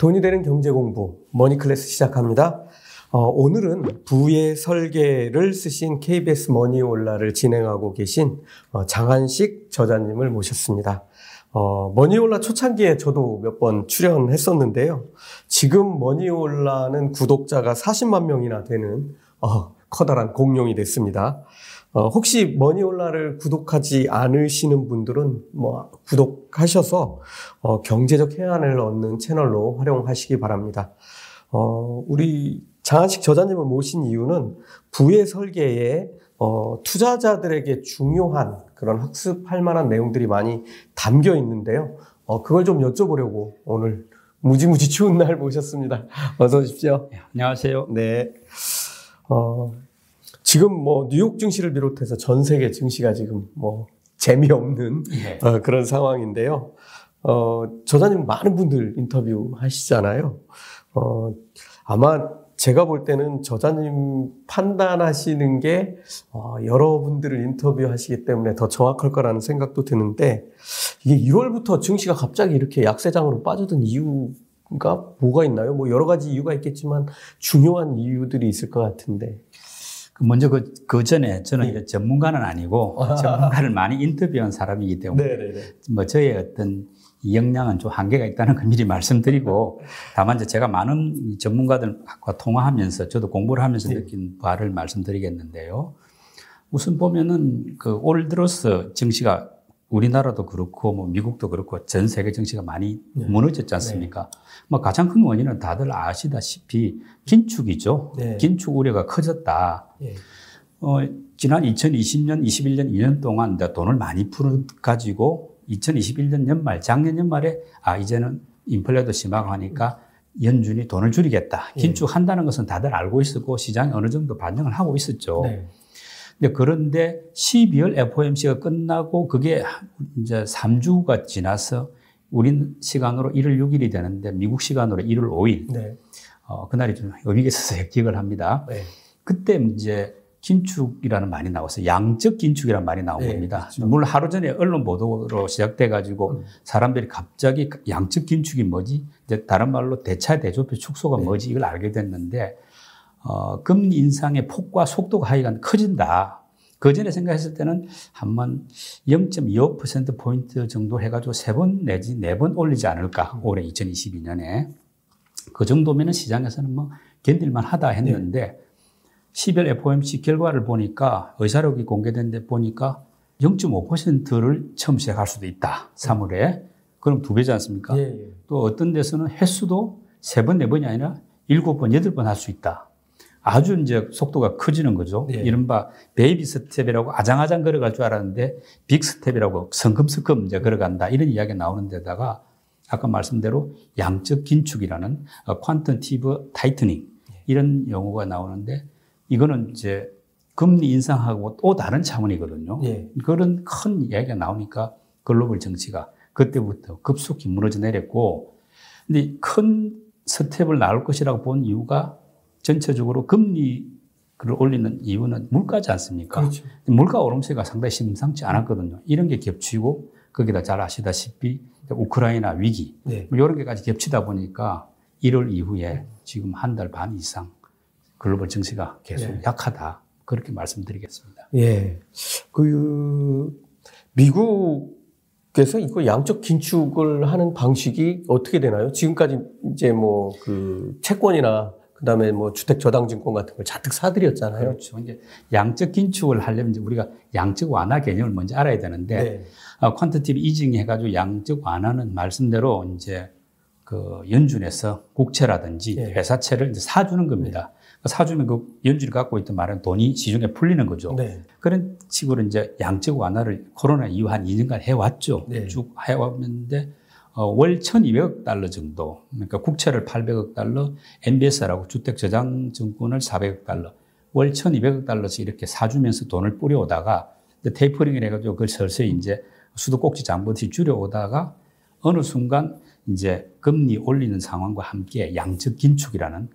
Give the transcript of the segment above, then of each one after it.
돈이 되는 경제 공부 머니 클래스 시작합니다. 어, 오늘은 부의 설계를 쓰신 KBS 머니 올라를 진행하고 계신 어, 장한식 저자님을 모셨습니다. 어, 머니올라 초창기에 저도 몇 번 출연했었는데요. 지금 머니올라는 구독자가 40만 명이나 되는 어, 커다란 공룡이 됐습니다. 어, 혹시 머니올라를 구독하지 않으시는 분들은 뭐 구독하셔서 어, 경제적 해안을 얻는 채널로 활용하시기 바랍니다. 어, 우리 장한식 저자님을 모신 이유는 부의 설계에 어, 투자자들에게 중요한 그런 학습할 만한 내용들이 많이 담겨 있는데요. 어, 그걸 좀 여쭤보려고 오늘 무지무지 추운 날 모셨습니다. 어서 오십시오. 네, 안녕하세요. 네. 어, 지금 뭐 뉴욕 증시를 비롯해서 전 세계 증시가 지금 뭐 재미없는 예. 어, 그런 상황인데요. 어, 저자님 많은 분들 인터뷰 하시잖아요. 어, 아마 제가 볼 때는 저자님 판단하시는 게 어, 여러분들을 인터뷰하시기 때문에 더 정확할 거라는 생각도 드는데 이게 1월부터 증시가 갑자기 이렇게 약세장으로 빠졌던 이유가 뭐가 있나요? 뭐 여러 가지 이유가 있겠지만 중요한 이유들이 있을 것 같은데. 그 먼저 그, 그 전에 저는 네. 이제 전문가는 아니고 전문가를 많이 인터뷰한 사람이기 때문에 네네네. 뭐 저의 어떤 이 역량은 좀 한계가 있다는 걸 미리 말씀드리고 다만 이제 제가 많은 이 전문가들과 통화하면서 저도 공부를 하면서 네. 느낀 바를 말씀드리겠는데요. 우선 보면은 그 올 들어서 증시가 우리나라도 그렇고 뭐 미국도 그렇고 전 세계 증시가 많이 네. 무너졌지 않습니까? 뭐 가장 큰 원인은 다들 아시다시피 긴축이죠. 네. 긴축 우려가 커졌다. 예. 어, 지난 2020년, 21년 2년 동안 돈을 많이 풀어 가지고 2021년 연말, 작년 연말에 아 이제는 인플레도 심하고 하니까 연준이 돈을 줄이겠다. 예. 긴축한다는 것은 다들 알고 있었고 시장이 어느 정도 반영을 하고 있었죠. 네. 근데 그런데 12월 FOMC가 끝나고 그게 이제 3주가 지나서 우린 시간으로 1월 6일이 되는데 미국 시간으로 1월 5일 네. 어, 그날이 좀 의미가 있어서 기억을 합니다. 네. 그때 이제 긴축이라는 말이 나왔어요. 양적 긴축이라는 말이 나온 네, 겁니다. 그렇죠. 물론 하루 전에 언론 보도로 시작돼가지고 음. 사람들이 갑자기 양적 긴축이 뭐지? 이제 다른 말로 대차 대조표 축소가 네. 뭐지? 이걸 알게 됐는데 어, 금리 인상의 폭과 속도가 하여간 커진다. 그 전에 생각했을 때는 한번 0.25% 포인트 정도 해가지고 세 번 내지 네 번 올리지 않을까 올해 2022년에 그 정도면은 시장에서는 뭐 견딜만 하다 했는데 12월 FOMC 결과를 보니까 의사록이 공개된 데 보니까 0.5%를 처음 시작할 수도 있다. 3월에. 그럼 두 배지 않습니까? 예, 예. 또 어떤 데서는 횟수도 세 번, 네 번이 아니라 일곱 번, 여덟 번 할 수 있다. 아주 이제 속도가 커지는 거죠. 네. 이른바 baby step이라고 아장아장 걸어갈 줄 알았는데 big step이라고 성큼성큼 이제 걸어간다. 이런 이야기가 나오는 데다가 아까 말씀대로 양적 긴축이라는 quantitative tightening 이런 용어가 나오는데 이거는 이제 금리 인상하고 또 다른 차원이거든요. 예. 그런 큰 이야기가 나오니까 글로벌 증시가 그때부터 급속히 무너져 내렸고, 근데 큰 스텝을 나올 것이라고 본 이유가 전체적으로 금리를 올리는 이유는 물가지 않습니까? 그렇죠. 물가 오름세가 상당히 심상치 않았거든요. 이런 게 겹치고 거기다 잘 아시다시피 우크라이나 위기 네. 뭐 이런 게까지 겹치다 보니까 1월 이후에 지금 한 달 반 이상 글로벌 증시가 계속 네. 약하다. 그렇게 말씀드리겠습니다. 예. 그, 미국에서 이거 양적 긴축을 하는 방식이 어떻게 되나요? 지금까지 이제 뭐 그 채권이나 그 다음에 뭐 주택 저당 증권 같은 걸 잔뜩 사들였잖아요. 그렇죠. 이제 양적 긴축을 하려면 이제 우리가 양적 완화 개념을 먼저 알아야 되는데 네. 어, 퀀터티브 이징 해가지고 양적 완화는 말씀대로 이제 그 연준에서 국채라든지 네. 회사채를 이제 사주는 겁니다. 사주면 그 연준이 갖고 있던 말은 돈이 시중에 풀리는 거죠. 네. 그런 식으로 이제 양적 완화를 코로나 이후 한 2년간 해왔죠. 네. 쭉 해왔는데 어, 월 1,200억 달러 정도. 그러니까 국채를 800억 달러, MBS라고 주택 저장 증권을 400억 달러, 월 1,200억 달러씩 이렇게 사주면서 돈을 뿌려오다가 테이퍼링을 해가지고 그걸 서서히 이제 수도꼭지 장보듯이 줄여오다가 어느 순간 이제 금리 올리는 상황과 함께 양적 긴축이라는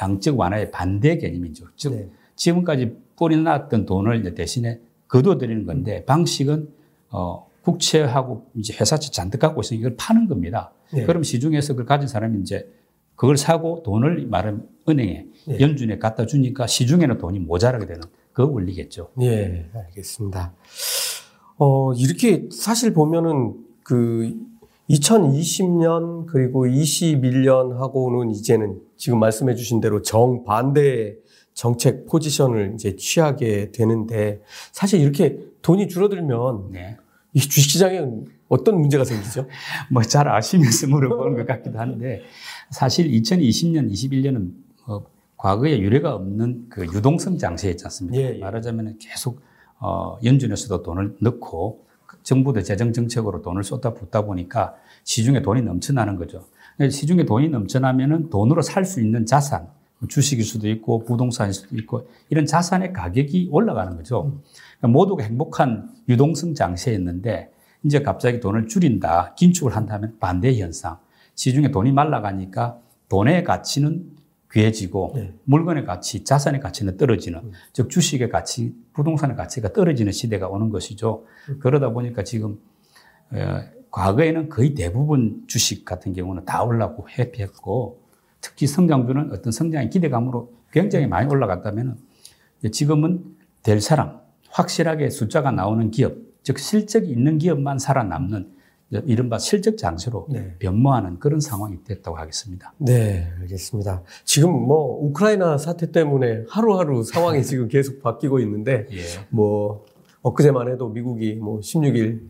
양적 완화의 반대 개념이죠. 즉 네. 지금까지 뿌려놨던 돈을 이제 대신에 거둬들이는 건데 방식은 어, 국채하고 이제 회사채 잔뜩 갖고 있으니 이걸 파는 겁니다. 네. 그럼 시중에서 그걸 가진 사람이 이제 그걸 사고 돈을 말하면 은행에 네. 연준에 갖다 주니까 시중에는 돈이 모자라게 되는 그 원리겠죠. 예, 알겠습니다. 어, 이렇게 사실 보면은 그 2020년 그리고 21년하고는 이제는 지금 말씀해 주신 대로 정반대의 정책 포지션을 이제 취하게 되는데 사실 이렇게 돈이 줄어들면 네. 이 주식시장에 어떤 문제가 생기죠? 뭐 잘 아시면서 물어보는 것 같기도 한데 사실 2020년, 21년은 어, 과거에 유례가 없는 그 유동성 장세였지 않습니까? 예, 예. 말하자면 계속 어, 연준에서도 돈을 넣고 정부도 재정 정책으로 돈을 쏟다 붓다 보니까 시중에 돈이 넘쳐나는 거죠. 시중에 돈이 넘쳐나면은 돈으로 살 수 있는 자산, 주식일 수도 있고 부동산일 수도 있고 이런 자산의 가격이 올라가는 거죠. 그러니까 모두가 행복한 유동성 장세였는데 이제 갑자기 돈을 줄인다, 긴축을 한다면 반대 현상. 시중에 돈이 말라가니까 돈의 가치는 귀해지고 네. 물건의 가치, 자산의 가치는 떨어지는 음. 즉 주식의 가치, 부동산의 가치가 떨어지는 시대가 오는 것이죠. 음. 그러다 보니까 지금 어, 과거에는 거의 대부분 주식 같은 경우는 다 올라고 회피했고 특히 성장주는 어떤 성장의 기대감으로 굉장히 많이 올라갔다면 지금은 될 사람, 확실하게 숫자가 나오는 기업, 즉 실적이 있는 기업만 살아남는 이른바 실적 장세로 네. 변모하는 그런 상황이 됐다고 하겠습니다. 네, 알겠습니다. 지금 뭐 우크라이나 사태 때문에 하루하루 상황이 지금 계속 바뀌고 있는데 예. 뭐 엊그제만 해도 미국이 뭐 16일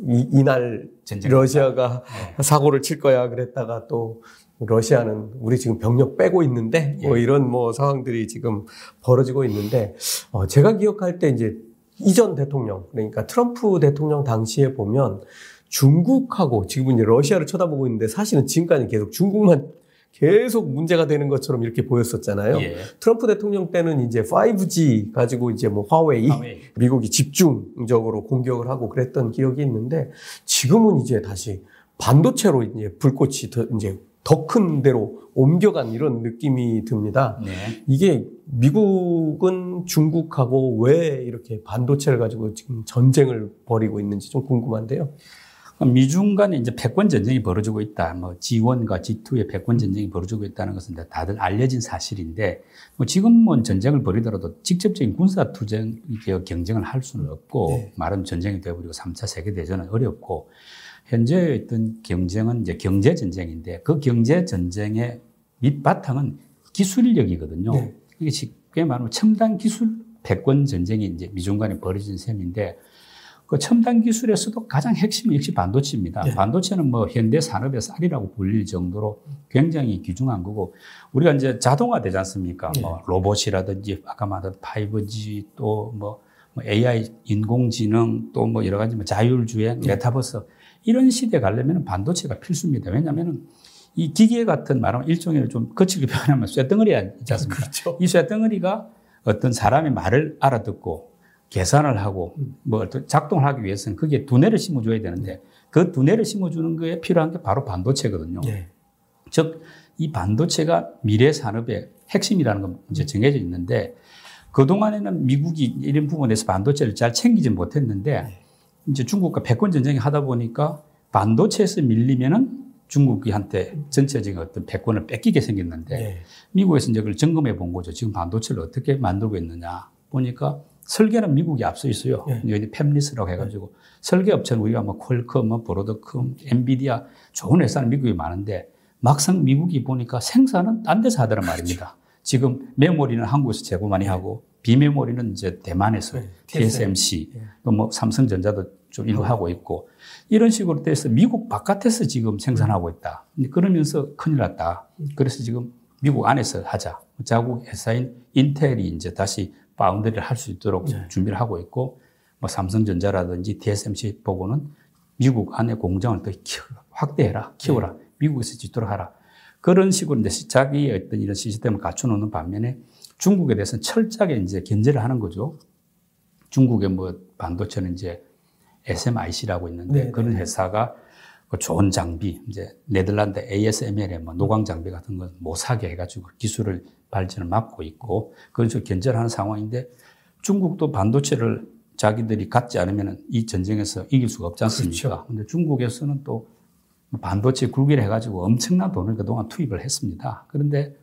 이, 날 러시아가 네. 사고를 칠 거야 그랬다가 또 러시아는 우리 지금 병력 빼고 있는데 뭐 예. 이런 뭐 상황들이 지금 벌어지고 있는데 어 제가 기억할 때 이제 이전 대통령 그러니까 트럼프 대통령 당시에 보면 중국하고 지금 이제 러시아를 쳐다보고 있는데 사실은 지금까지 계속 중국만 계속 문제가 되는 것처럼 이렇게 보였었잖아요. 예. 트럼프 대통령 때는 이제 5G 가지고 이제 뭐 화웨이, 화웨이, 미국이 집중적으로 공격을 하고 그랬던 기억이 있는데 지금은 이제 다시 반도체로 이제 불꽃이 더 이제 더 큰 데로 옮겨간 이런 느낌이 듭니다. 네. 이게 미국은 중국하고 왜 이렇게 반도체를 가지고 지금 전쟁을 벌이고 있는지 좀 궁금한데요. 미중 간에 이제 패권 전쟁이 벌어지고 있다. 뭐 G1과 G2의 패권 전쟁이 벌어지고 있다는 것은 다들 알려진 사실인데 뭐 지금은 전쟁을 벌이더라도 직접적인 군사 투쟁 경쟁을 할 수는 없고 네. 말은 전쟁이 되어버리고 3차 세계 대전은 어렵고 현재 어떤 경쟁은 이제 경제 전쟁인데 그 경제 전쟁의 밑바탕은 기술력이거든요. 네. 이게 쉽게 말하면 첨단 기술 패권 전쟁이 이제 미중 간에 벌어진 셈인데 그 첨단 기술에서도 가장 핵심은 역시 반도체입니다. 네. 반도체는 뭐 현대 산업의 쌀이라고 불릴 정도로 굉장히 귀중한 거고 우리가 이제 자동화 되지 않습니까? 네. 뭐 로봇이라든지 아까 말한 5G 또뭐 뭐 AI 인공지능 또 뭐 여러 가지 뭐 자율주행, 네. 메타버스 이런 시대에 가려면 반도체가 필수입니다. 왜냐하면 이 기계 같은 말하면 일종의 좀 거칠게 표현하면 쇠덩어리 있지 않습니까? 그렇죠. 이 쇠덩어리가 어떤 사람의 말을 알아듣고 계산을 하고 뭐 작동을 하기 위해서는 거기에 두뇌를 심어줘야 되는데 그 두뇌를 심어주는 거에 필요한 게 바로 반도체거든요. 네. 즉, 이 반도체가 미래 산업의 핵심이라는 건 이제 정해져 있는데 그동안에는 미국이 이런 부분에서 반도체를 잘 챙기지 못했는데 네. 이제 중국과 패권 전쟁이 하다 보니까 반도체에서 밀리면은 중국이한테 전체적인 어떤 패권을 뺏기게 생겼는데 네. 미국에서 이제 그걸 점검해 본 거죠. 지금 반도체를 어떻게 만들고 있느냐 보니까 설계는 미국이 앞서 있어요. 네. 여기 팹리스라고 해가지고 설계 업체는 우리가 뭐 퀄컴, 뭐 브로드컴, 엔비디아 좋은 회사는 미국이 많은데 막상 미국이 보니까 생산은 딴 데서 하더란 그렇죠. 말입니다. 지금 메모리는 한국에서 재고 많이 네. 하고 비메모리는 이제 대만에서 네. TSMC, 네. 또뭐 삼성전자도 좀 일부 하고 있고 이런 식으로 돼서 미국 바깥에서 지금 생산하고 있다. 그러면서 큰일 났다. 그래서 지금 미국 안에서 하자. 자국 회사인 인텔이 이제 다시 파운드리를 할 수 있도록 네. 준비를 하고 있고 뭐 삼성전자라든지 TSMC 보고는 미국 안에 공장을 더 키워, 확대해라, 키워라, 네. 미국에서 짓도록 하라. 그런 식으로 이제 자기의 어떤 이런 시스템을 갖춰놓는 반면에 중국에 대해서는 철저하게 이제 견제를 하는 거죠. 중국의 뭐 반도체는 이제 SMIC라고 있는데 네, 네 그런 회사가 그 좋은 장비, 이제 네덜란드 ASML의 뭐 노광 장비 같은 건 못 사게 해가지고 기술을 발전을 막고 있고 그런 식으로 견제를 하는 상황인데 중국도 반도체를 자기들이 갖지 않으면 이 전쟁에서 이길 수가 없지 않습니까? 그렇죠. 근데 중국에서는 또 반도체 굴기를 해가지고 엄청난 돈을 그동안 투입을 했습니다. 그런데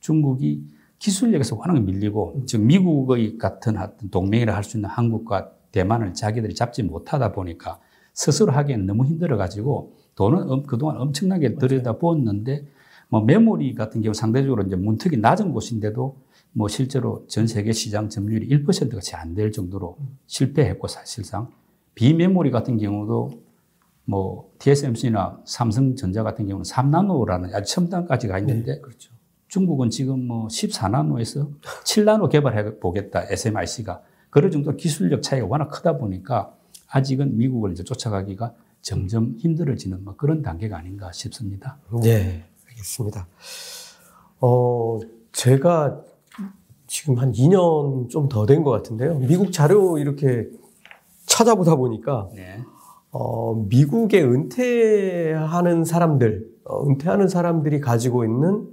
중국이 기술력에서 워낙 밀리고 지금 미국의 같은 동맹이라 할 수 있는 한국과 대만을 자기들이 잡지 못하다 보니까 스스로 하기엔 너무 힘들어가지고 돈은 그동안 엄청나게 들여다 부었는데 뭐 메모리 같은 경우 상대적으로 이제 문턱이 낮은 곳인데도 뭐 실제로 전 세계 시장 점유율이 1%가 채 안 될 정도로 실패했고 사실상. 비메모리 같은 경우도 뭐 TSMC나 삼성전자 같은 경우는 3나노라는 아주 첨단까지 가 있는데 네, 그렇죠. 중국은 지금 뭐 14나노에서 7나노 개발해 보겠다 SMIC가 그럴 정도 기술력 차이가 워낙 크다 보니까 아직은 미국을 이제 쫓아가기가 점점 힘들어지는 뭐 그런 단계가 아닌가 싶습니다. 네, 알겠습니다. 어, 제가 지금 한 2년 좀 더 된 것 같은데요. 미국 자료 이렇게 찾아보다 보니까 네. 어, 미국에 은퇴하는 사람들, 어, 은퇴하는 사람들이 가지고 있는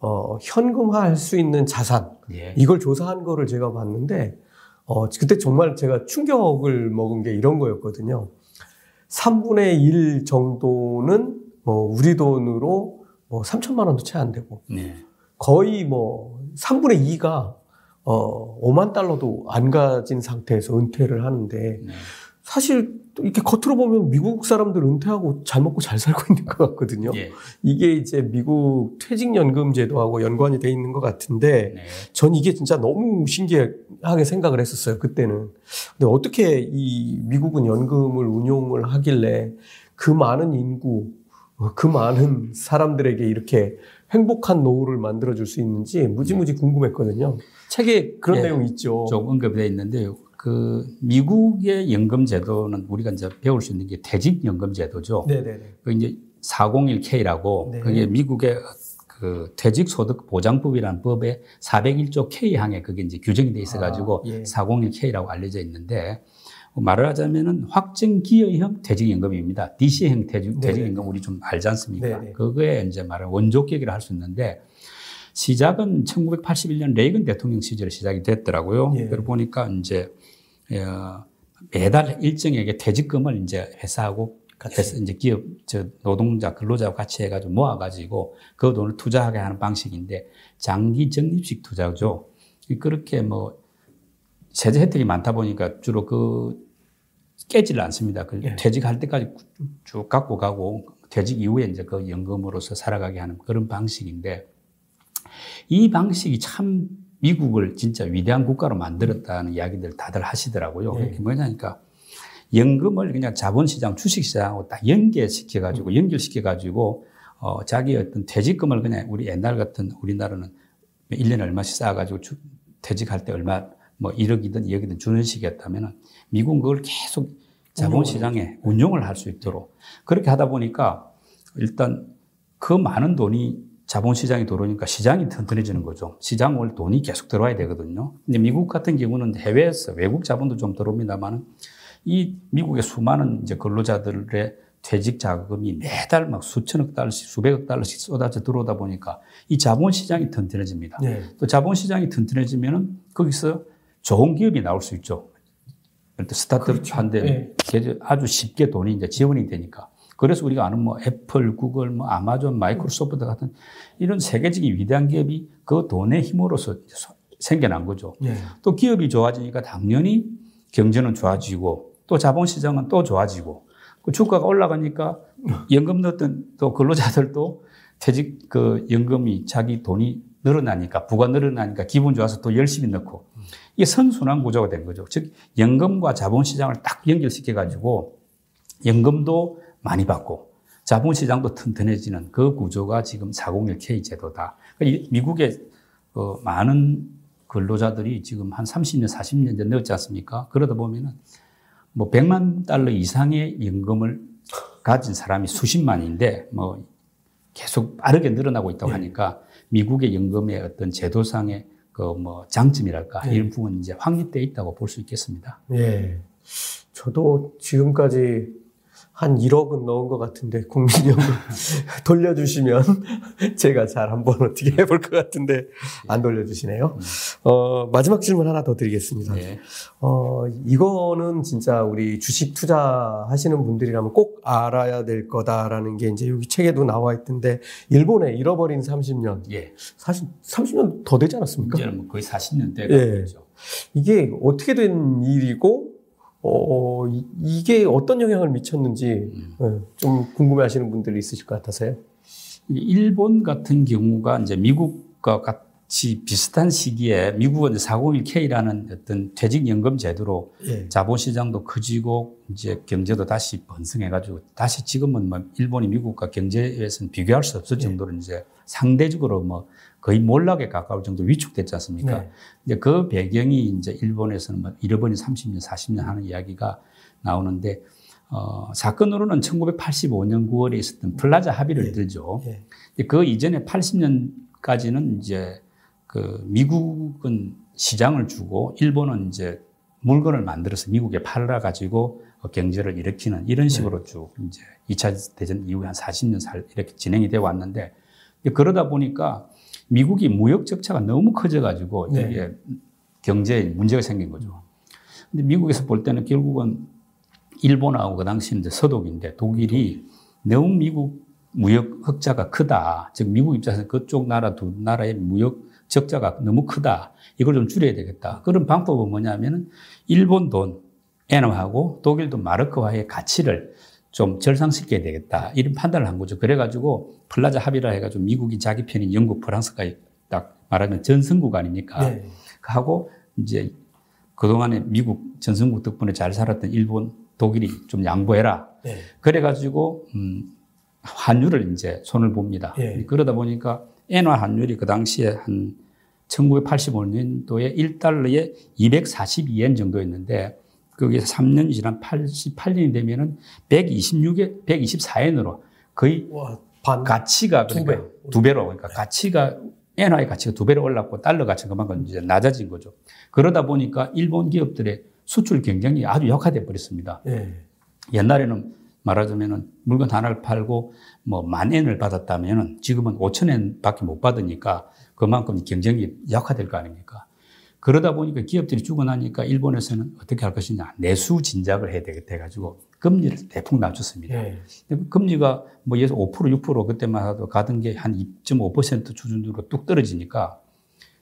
어, 현금화할 수 있는 자산 예. 이걸 조사한 거를 제가 봤는데 어, 그때 정말 제가 충격을 먹은 게 이런 거였거든요. 3분의 1 정도는 뭐 우리 돈으로 뭐 3천만 원도 채 안 되고 네. 거의 뭐 3분의 2가 어 5만 달러도 안 가진 상태에서 은퇴를 하는데 네. 사실 이렇게 겉으로 보면 미국 사람들 은퇴하고 잘 먹고 잘 살고 있는 것 같거든요. 예. 이게 이제 미국 퇴직연금 제도하고 연관이 돼 있는 것 같은데 네. 전 이게 진짜 너무 신기하게 생각을 했었어요. 그때는. 근데 어떻게 이 미국은 연금을 운용을 하길래 그 많은 인구, 그 많은 사람들에게 이렇게 행복한 노후를 만들어줄 수 있는지 무지무지 네. 궁금했거든요. 책에 그런 예, 내용 있죠. 좀 언급되어 있는데요. 그 미국의 연금 제도는 우리가 이제 배울 수 있는 게 퇴직 연금 제도죠. 네네네. 그 이제 401K라고 네. 그게 미국의 그 퇴직 소득 보장법이라는 법에 401조 K항에 그게 이제 규정이 돼 있어 가지고 아, 예. 401K라고 알려져 있는데 말을 하자면은 확정 기여형 퇴직연금입니다. DC형 퇴직, 퇴직연금 우리 좀 알지 않습니까? 네네. 그거에 이제 말을 원조격이라 할 수 있는데 시작은 1981년 레이건 대통령 시절에 시작이 됐더라고요. 예. 그러고 보니까 이제 어, 매달 일정에게 퇴직금을 이제 회사하고 같이 이제 기업 저 노동자 근로자와 같이 해가지고 모아가지고 그 돈을 투자하게 하는 방식인데 장기 적립식 투자죠. 그렇게 뭐 세제 혜택이 많다 보니까 주로 그 깨지를 않습니다. 그 예. 퇴직할 때까지 쭉 갖고 가고 퇴직 이후에 이제 그 연금으로서 살아가게 하는 그런 방식인데 이 방식이 참 미국을 진짜 위대한 국가로 만들었다는 이야기들 다들 하시더라고요. 네. 그게 뭐냐니까 연금을 그냥 자본시장, 주식시장하고 딱 연계시켜가지고, 연결시켜가지고, 어, 자기 어떤 퇴직금을 그냥 우리 옛날 같은 우리나라는 1년에 얼마씩 쌓아가지고 주, 퇴직할 때 얼마, 뭐 1억이든 2억이든 주는 식이었다면은 미국은 그걸 계속 자본시장에 운용을 할 수 있도록 그렇게 하다 보니까 일단 그 많은 돈이 자본시장이 들어오니까 시장이 튼튼해지는 거죠. 시장 원 돈이 계속 들어와야 되거든요. 근데 미국 같은 경우는 해외에서 외국 자본도 좀 들어옵니다만 이 미국의 수많은 이제 근로자들의 퇴직 자금이 매달 막 수천억 달러씩 수백억 달러씩 쏟아져 들어오다 보니까 이 자본 시장이 튼튼해집니다. 네. 또 자본 시장이 튼튼해지면은 거기서 좋은 기업이 나올 수 있죠. 스타트업 그렇죠. 한데 네. 아주 쉽게 돈이 이제 지원이 되니까. 그래서 우리가 아는 뭐 애플, 구글, 뭐 아마존, 마이크로소프트 같은 이런 세계적인 위대한 기업이 그 돈의 힘으로서 생겨난 거죠. 네. 또 기업이 좋아지니까 당연히 경제는 좋아지고 또 자본시장은 또 좋아지고 그 주가가 올라가니까 연금 넣었던 또 근로자들도 퇴직 그 연금이 자기 돈이 늘어나니까 부가 늘어나니까 기분 좋아서 또 열심히 넣고 이게 선순환 구조가 된 거죠. 즉 연금과 자본시장을 딱 연결시켜 가지고 연금도 많이 받고 자본시장도 튼튼해지는 그 구조가 지금 401K 제도다. 그러니까 미국의 그 많은 근로자들이 지금 한 30년, 40년 전 넣었지 않습니까? 그러다 보면은 뭐 100만 달러 이상의 연금을 가진 사람이 수십만인데 뭐 계속 빠르게 늘어나고 있다고 네. 하니까 미국의 연금의 어떤 제도상의 그 뭐 장점이랄까 네. 이런 부분이 이제 확립되어 있다고 볼 수 있겠습니다. 예. 저도 지금까지 한 1억은 넣은 것 같은데 국민연금 돌려주시면 제가 잘 한번 어떻게 해볼 것 같은데 안 돌려주시네요. 어, 마지막 질문 하나 더 드리겠습니다. 네. 어, 이거는 진짜 우리 주식 투자하시는 분들이라면 꼭 알아야 될 거다라는 게 이제 여기 책에도 나와 있던데 일본의 잃어버린 30년 예. 사실 30년 더 되지 않았습니까? 이제는 뭐 거의 40년 대가 예. 되죠. 이게 어떻게 된 일이고 어, 이- 이게 어떤 영향을 미쳤는지 예, 좀 궁금해하시는 분들이 있으실 것 같아서요. 일본 같은 경우가 이제 미국과 같이 비슷한 시기에 미국은 401k라는 어떤 퇴직연금 제도로 예. 자본시장도 커지고 이제 경제도 다시 번성해가지고 다시 지금은 뭐 일본이 미국과 경제에서는 비교할 수 없을 예. 정도로 이제 상대적으로 뭐 거의 몰락에 가까울 정도로 위축됐지 않습니까? 네. 이제 그 배경이 이제 일본에서는 뭐 잃어버린 30년, 40년 하는 이야기가 나오는데 어, 사건으로는 1985년 9월에 있었던 플라자 합의를 예. 들죠. 예. 그 이전에 80년까지는 이제 그 미국은 시장을 주고 일본은 이제 물건을 만들어서 미국에 팔아 가지고 경제를 일으키는 이런 식으로 쭉 이제 2차 대전 이후에 한 40년 살 이렇게 진행이 되어 왔는데 그러다 보니까 미국이 무역 적차가 너무 커져 가지고 네. 이게 경제에 문제가 생긴 거죠. 근데 미국에서 볼 때는 결국은 일본하고 그 당시는 이제 서독인데 독일이 너무 미국 무역 흑자가 크다. 즉 미국 입장에서 그쪽 나라 두 나라의 무역 적자가 너무 크다. 이걸 좀 줄여야 되겠다. 그런 방법은 뭐냐면은 일본 돈 엔화하고 독일 돈 마르크화의 가치를 좀 절상시켜야 되겠다. 이런 판단을 한 거죠. 그래가지고 플라자 합의라 해가지고 미국이 자기 편인 영국, 프랑스까지 딱 말하면 전승국 아닙니까? 네. 하고 이제 그동안에 미국 전승국 덕분에 잘 살았던 일본, 독일이 좀 양보해라. 네. 그래가지고 음, 환율을 이제 손을 봅니다. 예. 그러다 보니까 엔화 환율이 그 당시에 한 1985년도에 1달러에 242엔 정도였는데 거기에서 3년이 지난 88년이 되면은 126에 124엔으로 거의 와, 반. 가치가 두 그러니까 두 배로 그러니까 가치가 엔화의 가치가 두 배로 올랐고 달러 가치가 그만큼 이제 낮아진 거죠. 그러다 보니까 일본 기업들의 수출 경쟁이 아주 약화돼 버렸습니다. 예. 옛날에는 말하자면은 물건 하나를 팔고 뭐 만 엔을 받았다면은 지금은 5천 엔밖에 못 받으니까 그만큼 경쟁이 약화될 거 아닙니까? 그러다 보니까 기업들이 죽어나니까 일본에서는 어떻게 할 것이냐 내수 진작을 해야 되겠다 해가지고 금리를 대폭 낮췄습니다. 예. 근데 금리가 뭐 예서 5% 6% 그때만 해도 가던 게 한 2.5% 수준으로 뚝 떨어지니까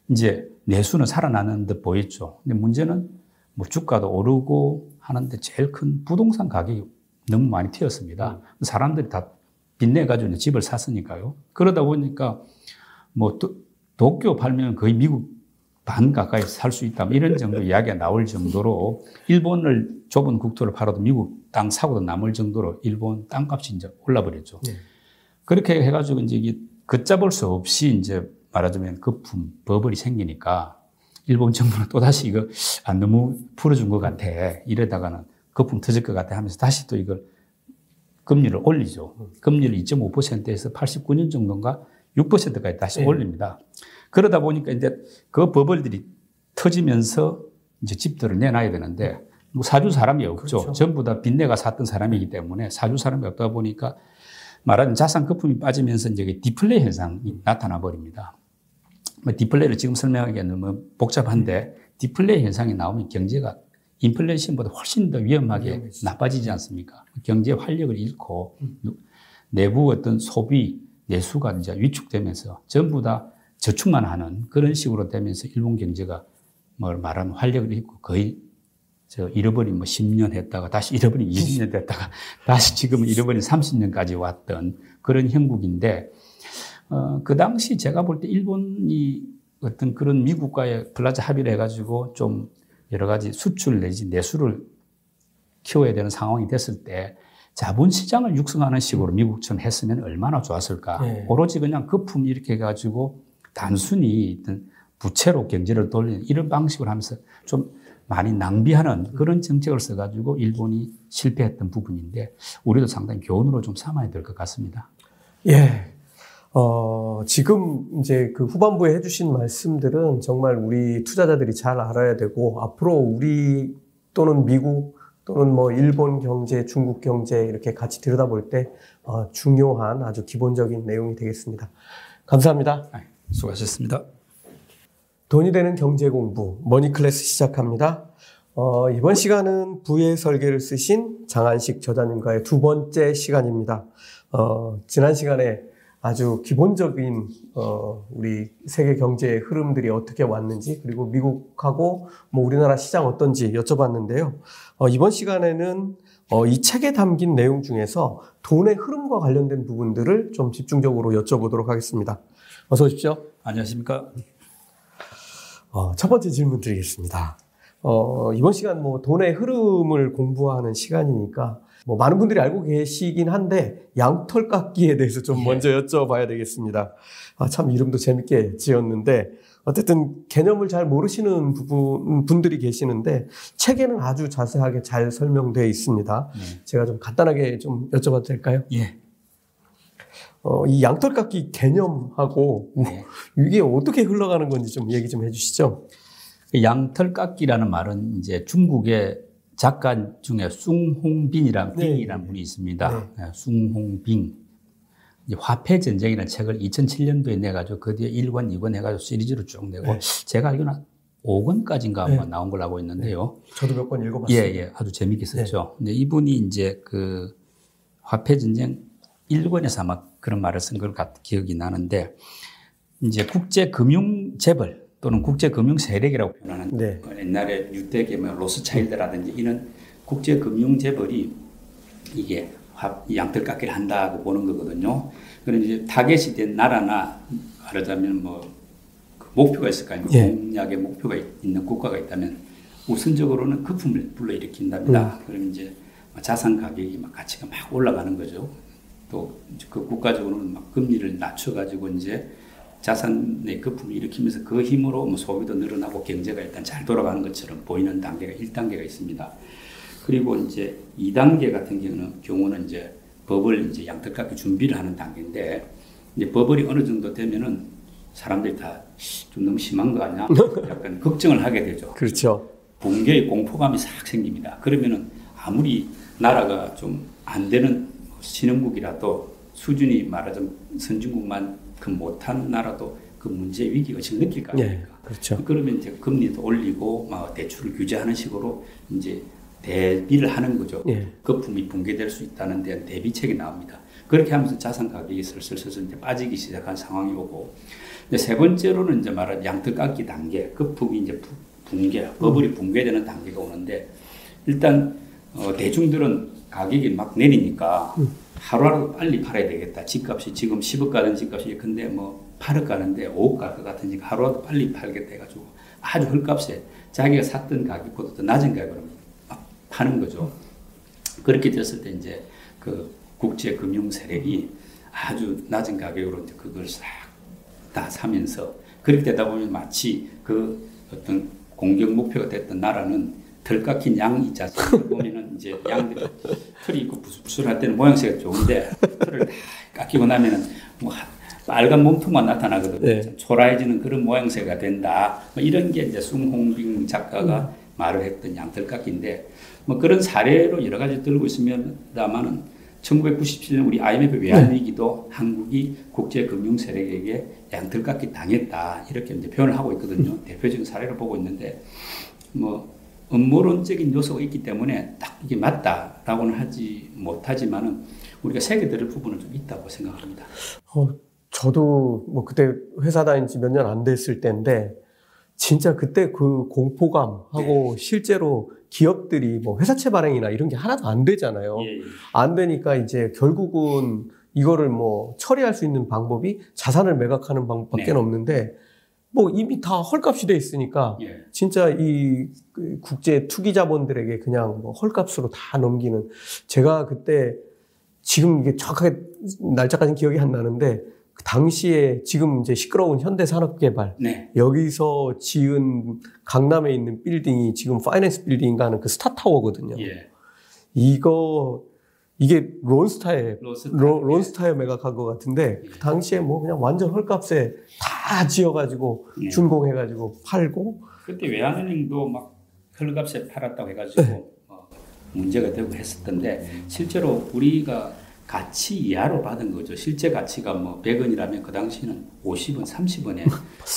이제 내수는 살아나는 듯 보였죠. 근데 문제는 뭐 주가도 오르고 하는데 제일 큰 부동산 가격이 너무 많이 튀었습니다. 사람들이 다 빚내 가지고 집을 샀으니까요. 그러다 보니까 뭐 도, 도쿄 팔면 거의 미국 반 가까이 살 수 있다. 뭐 이런 정도 이야기가 나올 정도로 일본을 좁은 국토를 팔아도 미국 땅 사고도 남을 정도로 일본 땅값이 이제 올라버렸죠. 네. 그렇게 해가지고 이제 이게 걷잡을 수 없이 이제 말하자면 거품, 버블이 생기니까 일본 정부는 또 다시 이거 안 너무 풀어준 것 같아. 이러다가는 거품 터질 것 같아 하면서 다시 또 이걸 금리를 올리죠. 금리를 2.5%에서 89년 정도인가 6%까지 다시 네. 올립니다. 그러다 보니까 이제 그 버블들이 터지면서 이제 집들을 내놔야 되는데 뭐 사주 사람이 없죠. 그렇죠. 전부 다 빚내가 샀던 사람이기 때문에 사주 사람이 없다 보니까 말하는 자산 거품이 빠지면서 이제 그 디플레이 현상이 나타나 버립니다. 뭐 디플레이를 지금 설명하기에는 너무 복잡한데 디플레이 현상이 나오면 경제가 인플레이션보다 훨씬 더 위험하게 위험해지죠. 나빠지지 않습니까? 경제 활력을 잃고 내부 어떤 소비, 내수가 이제 위축되면서 전부 다 저축만 하는 그런 식으로 되면서 일본 경제가 뭘 말하면 활력을 잃고 거의 저 잃어버린 뭐 10년 했다가 다시 잃어버린 20년 됐다가 다시 지금은 잃어버린 30년까지 왔던 그런 형국인데 어, 그 당시 제가 볼 때 일본이 어떤 그런 미국과의 플라자 합의를 해가지고 좀 여러 가지 수출 내지 내수를 키워야 되는 상황이 됐을 때 자본 시장을 육성하는 식으로 미국처럼 했으면 얼마나 좋았을까. 네. 오로지 그냥 거품 이렇게 해가지고 단순히 부채로 경제를 돌리는 이런 방식으로 하면서 좀 많이 낭비하는 그런 정책을 써가지고 일본이 실패했던 부분인데 우리도 상당히 교훈으로 좀 삼아야 될 것 같습니다. 예. 어, 지금 이제 그 후반부에 해주신 말씀들은 정말 우리 투자자들이 잘 알아야 되고, 앞으로 우리 또는 미국 또는 뭐 일본 경제, 중국 경제 이렇게 같이 들여다볼 때 어, 중요한 아주 기본적인 내용이 되겠습니다. 감사합니다. 아, 수고하셨습니다. 돈이 되는 경제 공부 머니 클래스 시작합니다. 어, 이번 시간은 부의 설계를 쓰신 장한식 저자님과의 두 번째 시간입니다. 어, 지난 시간에 아주 기본적인 어, 우리 세계 경제의 흐름들이 어떻게 왔는지 그리고 미국하고 뭐 우리나라 시장 어떤지 여쭤봤는데요. 어, 이번 시간에는 어, 이 책에 담긴 내용 중에서 돈의 흐름과 관련된 부분들을 좀 집중적으로 여쭤보도록 하겠습니다. 어서 오십시오. 안녕하십니까? 어, 첫 번째 질문 드리겠습니다. 어, 이번 시간 뭐 돈의 흐름을 공부하는 시간이니까 뭐 많은 분들이 알고 계시긴 한데 양털 깎기에 대해서 좀 예. 먼저 여쭤봐야 되겠습니다. 아, 참 이름도 재밌게 지었는데 어쨌든 개념을 잘 모르시는 부분 분들이 계시는데 책에는 아주 자세하게 잘 설명되어 있습니다. 네. 제가 좀 간단하게 좀 여쭤봐도 될까요? 예. 어, 이 양털 깎기 개념하고 네. 이게 어떻게 흘러가는 건지 좀 얘기 좀 해주시죠. 그 양털깎기라는 말은 이제 중국의 작가 중에 숭홍빈이라는 네. 빙이라는 분이 있습니다. 네, 숭홍빈. 이제 화폐 전쟁이라는 책을 2007년도에 내가지고 그 뒤에 1권, 2권 해가지고 시리즈로 쭉 내고 네. 제가 알기로는 5권까지인가 네. 아마 나온 걸로 알고 있는데요. 저도 몇번 예, 읽어봤습니다. 예, 아주 재밌게 썼죠. 근데 이분이 이제 그 화폐 전쟁 1권에서 아마 그런 말을 쓴 걸 기억이 나는데 이제 국제 금융 재벌 또는 국제 금융 세력이라고 표현하는 네. 그 옛날에 유대계 뭐 로스차일드라든지 이런 국제 금융 재벌이 이게 화- 양털깎기를 한다고 보는 거거든요. 그런 이제 타겟이 된 나라나 말하자면 뭐 그 목표가 있을 거 아닙니까? 예. 공약의 목표가 있- 있는 국가가 있다면 우선적으로는 거품을 불러일으킨답니다. 음. 그럼 이제 자산 가격이 막 가치가 막 올라가는 거죠. 또 그 국가적으로는 막 금리를 낮춰가지고 이제 자산의 거품을 일으키면서 그 힘으로 뭐 소비도 늘어나고 경제가 일단 잘 돌아가는 것처럼 보이는 단계가 1단계가 있습니다. 그리고 이제 2단계 같은 경우는 경우는 이제 버블 이제 양털깎이 준비를 하는 단계인데 이제 버블이 어느 정도 되면은 사람들이 다 좀 너무 심한 거 아니야? 약간 걱정을 하게 되죠. 그렇죠. 붕괴의 공포감이 싹 생깁니다. 그러면은 아무리 나라가 좀 안 되는 신흥국이라도 수준이 말하자면 선진국만큼 못한 나라도 그 문제 위기 의식 느낄 거 예, 아닙니까? 그렇죠. 그러면 이제 금리도 올리고 막 대출을 규제하는 식으로 이제 대비를 하는 거죠. 예. 거품이 붕괴될 수 있다는 데 대비책이 나옵니다. 그렇게 하면서 자산 가격이 슬슬 슬슬 이제 빠지기 시작한 상황이 오고 이제 세 번째로는 이제 말한 양털 깎기 단계, 거품이 이제 부- 붕괴, 버블이 붕괴되는 단계가 오는데 일단 어, 대중들은 가격이 막 내리니까 하루하루 빨리 팔아야 되겠다. 집값이 지금 10억 가는 집값이 근데 뭐 8억 가는데 5억 갈 것 같으니까 하루라도 빨리 팔겠다 해가지고 아주 헐값에 자기가 샀던 가격보다 더 낮은 가격으로 막 파는 거죠. 그렇게 됐을 때 이제 그 국제 금융 세력이 아주 낮은 가격으로 이제 그걸 싹 다 사면서 그렇게 되다 보면 마치 그 어떤 공격 목표가 됐던 나라는 덜 깎인 양 있지 않습니까? 보면은 이제 양들이 털이 있고 부슬부슬할 때는 모양새가 좋은데 털을 다 깎이고 나면은 뭐 하- 빨간 몸통만 나타나거든요. 네. 초라해지는 그런 모양새가 된다. 뭐 이런 게 이제 숭홍빙 작가가 말을 했던 양털 깎기인데 뭐 그런 사례로 여러 가지 들고 있습니다만은 1997년 우리 IMF 외환 위기도 한국이 국제 금융 세력에게 양털 깎기 당했다 이렇게 이제 표현을 하고 있거든요. 대표적인 사례를 보고 있는데 뭐 음모론적인 요소가 있기 때문에 딱 이게 맞다라고는 하지 못하지만은 우리가 새겨 들을 부분은 좀 있다고 생각합니다. 어, 저도 뭐 그때 회사 다닌 지 몇 년 안 됐을 때인데 진짜 그때 그 공포감하고 실제로 기업들이 뭐 회사채 발행이나 이런 게 하나도 안 되잖아요. 예, 예. 안 되니까 이제 결국은 이거를 뭐 처리할 수 있는 방법이 자산을 매각하는 방법밖에 네. 없는데 뭐 이미 다 헐값이 돼 있으니까 예. 진짜 이그 국제 투기 자본들에게 그냥 뭐 헐값으로 다 넘기는 제가 그때 지금 이게 정확하게 날짜까지는 기억이 안 나는데 그 당시에 지금 이제 시끄러운 현대산업개발 네. 여기서 지은 강남에 있는 빌딩이 지금 파이낸스 빌딩인가 하는 그 스타타워거든요. 예. 이거 이게 론스타에 론스타에 매각한 것 같은데 그 당시에 뭐 그냥 완전 헐값에 다 지어가지고 예. 준공해가지고 팔고 그때 외환은행도 막 헐값에 팔았다고 해가지고 네. 어, 문제가 되고 했었던데 실제로 우리가 가치 이하로 받은 거죠. 실제 가치가 뭐 100원이라면 그 당시는 50원, 30원에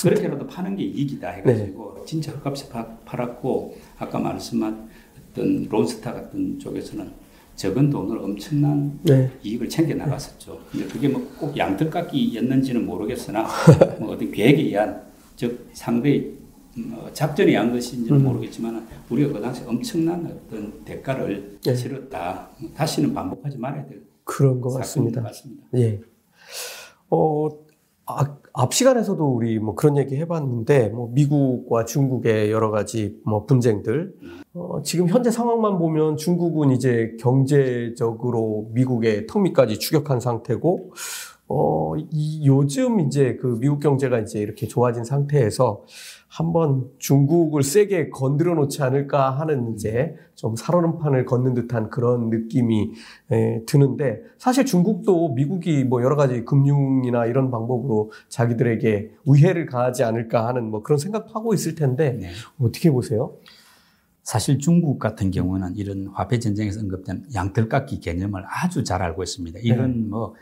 그렇게라도 파는 게 이익이다 해가지고 네. 진짜 헐값에 팔았고 아까 말씀한 어떤 론스타 같은 쪽에서는 적은 돈으로 엄청난 네. 이익을 챙겨 나갔었죠. 근데 그게 뭐 꼭 양털깎이였는지는 모르겠으나 뭐 어떤 계획에 의한 즉 상대의 뭐 작전에 의한 것인지는 음. 모르겠지만 우리가 그 당시 엄청난 어떤 대가를 네. 치렀다. 다시는 반복하지 말아야 될 그런 것 같습니다. 같습니다. 예. 어, 아, 앞 시간에서도 우리 뭐 그런 얘기 해봤는데, 뭐 미국과 중국의 여러 가지 뭐 분쟁들, 어, 지금 현재 상황만 보면 중국은 이제 경제적으로 미국의 턱밑까지 추격한 상태고, 어, 이 요즘 이제 그 미국 경제가 이제 이렇게 좋아진 상태에서 한번 중국을 세게 건드려 놓지 않을까 하는 이제 좀 살얼음판을 걷는 듯한 그런 느낌이 에, 드는데 사실 중국도 미국이 뭐 여러 가지 금융이나 이런 방법으로 자기들에게 위해를 가하지 않을까 하는 뭐 그런 생각도 하고 있을 텐데 네. 어떻게 보세요? 사실 중국 같은 경우는 이런 화폐 전쟁에서 언급된 양털깎기 개념을 아주 잘 알고 있습니다. 이건 네. 뭐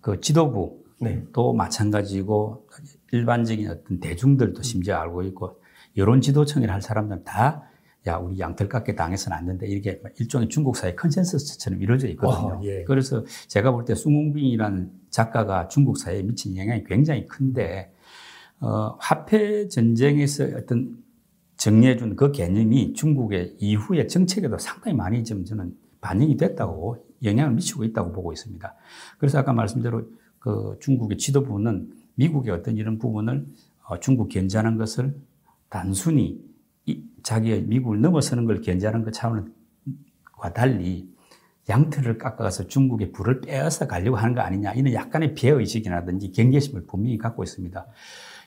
그 지도부 네. 또 마찬가지고 일반적인 어떤 대중들도 심지어 알고 있고 여론 지도청이라 할 사람들은 다 야, 우리 양털깎게 당해서는 안 된다. 이렇게 일종의 중국 사회 컨센서스처럼 이루어져 있거든요. 와, 예. 그래서 제가 볼 때 숭웅빈이라는 작가가 중국 사회에 미친 영향이 굉장히 큰데, 어, 화폐 전쟁에서 어떤 정리해준 그 개념이 중국의 이후의 정책에도 상당히 많이 좀 저는 반영이 됐다고 영향을 미치고 있다고 보고 있습니다. 그래서 아까 말씀대로 그 중국의 지도부는 미국의 어떤 이런 부분을 어, 중국 견제하는 것을 단순히 자기의 미국을 넘어서는 걸 견제하는 것 차원과 달리 양털을 깎아가서 중국의 불을 빼앗아 가려고 하는 거 아니냐 이런 약간의 비의식이라든지 경계심을 분명히 갖고 있습니다.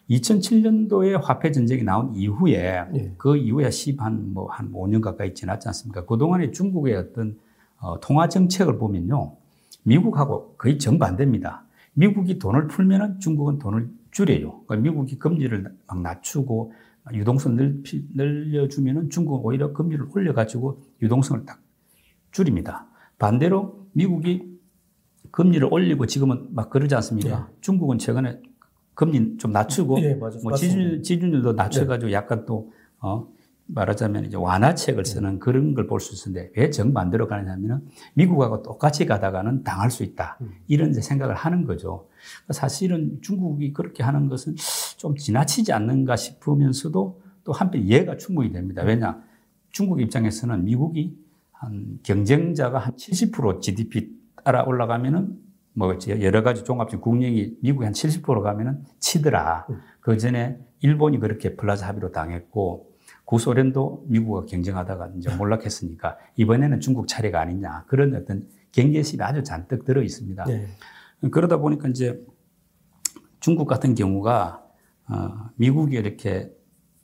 2007년도에 화폐 전쟁이 나온 이후에 네. 그 이후에 10한 뭐한 5년 가까이 지났지 않습니까? 그동안에 중국의 어떤 어, 통화 정책을 보면요. 미국하고 거의 정반대입니다. 미국이 돈을 풀면은 중국은 돈을 줄여요. 그러니까 미국이 금리를 막 낮추고 유동성 넓히, 늘려주면은 중국은 오히려 금리를 올려가지고 유동성을 딱 줄입니다. 반대로 미국이 금리를 올리고 지금은 막 그러지 않습니까? 네. 중국은 최근에 금리 좀 낮추고 네, 뭐 지준, 지준율도 낮춰가지고 네. 약간 또 어, 말하자면 이제 완화책을 쓰는 그런 걸 볼 수 있는데 왜 정반대로 가느냐면 미국하고 똑같이 가다가는 당할 수 있다. 음. 이런 생각을 하는 거죠. 사실은 중국이 그렇게 하는 것은 좀 지나치지 않는가 싶으면서도 또 한편 이해가 충분히 됩니다. 왜냐? 중국 입장에서는 미국이 한 경쟁자가 한 70% GDP 따라 올라가면은 뭐 여러 가지 종합적 국력이 미국이 한 70% 가면은 치더라. 음. 그 전에 일본이 그렇게 플라자 합의로 당했고 구소련도 미국과 경쟁하다가 이제 몰락했으니까 이번에는 중국 차례가 아니냐 그런 어떤 경계심이 아주 잔뜩 들어 있습니다. 네. 그러다 보니까 이제 중국 같은 경우가 어, 미국이 이렇게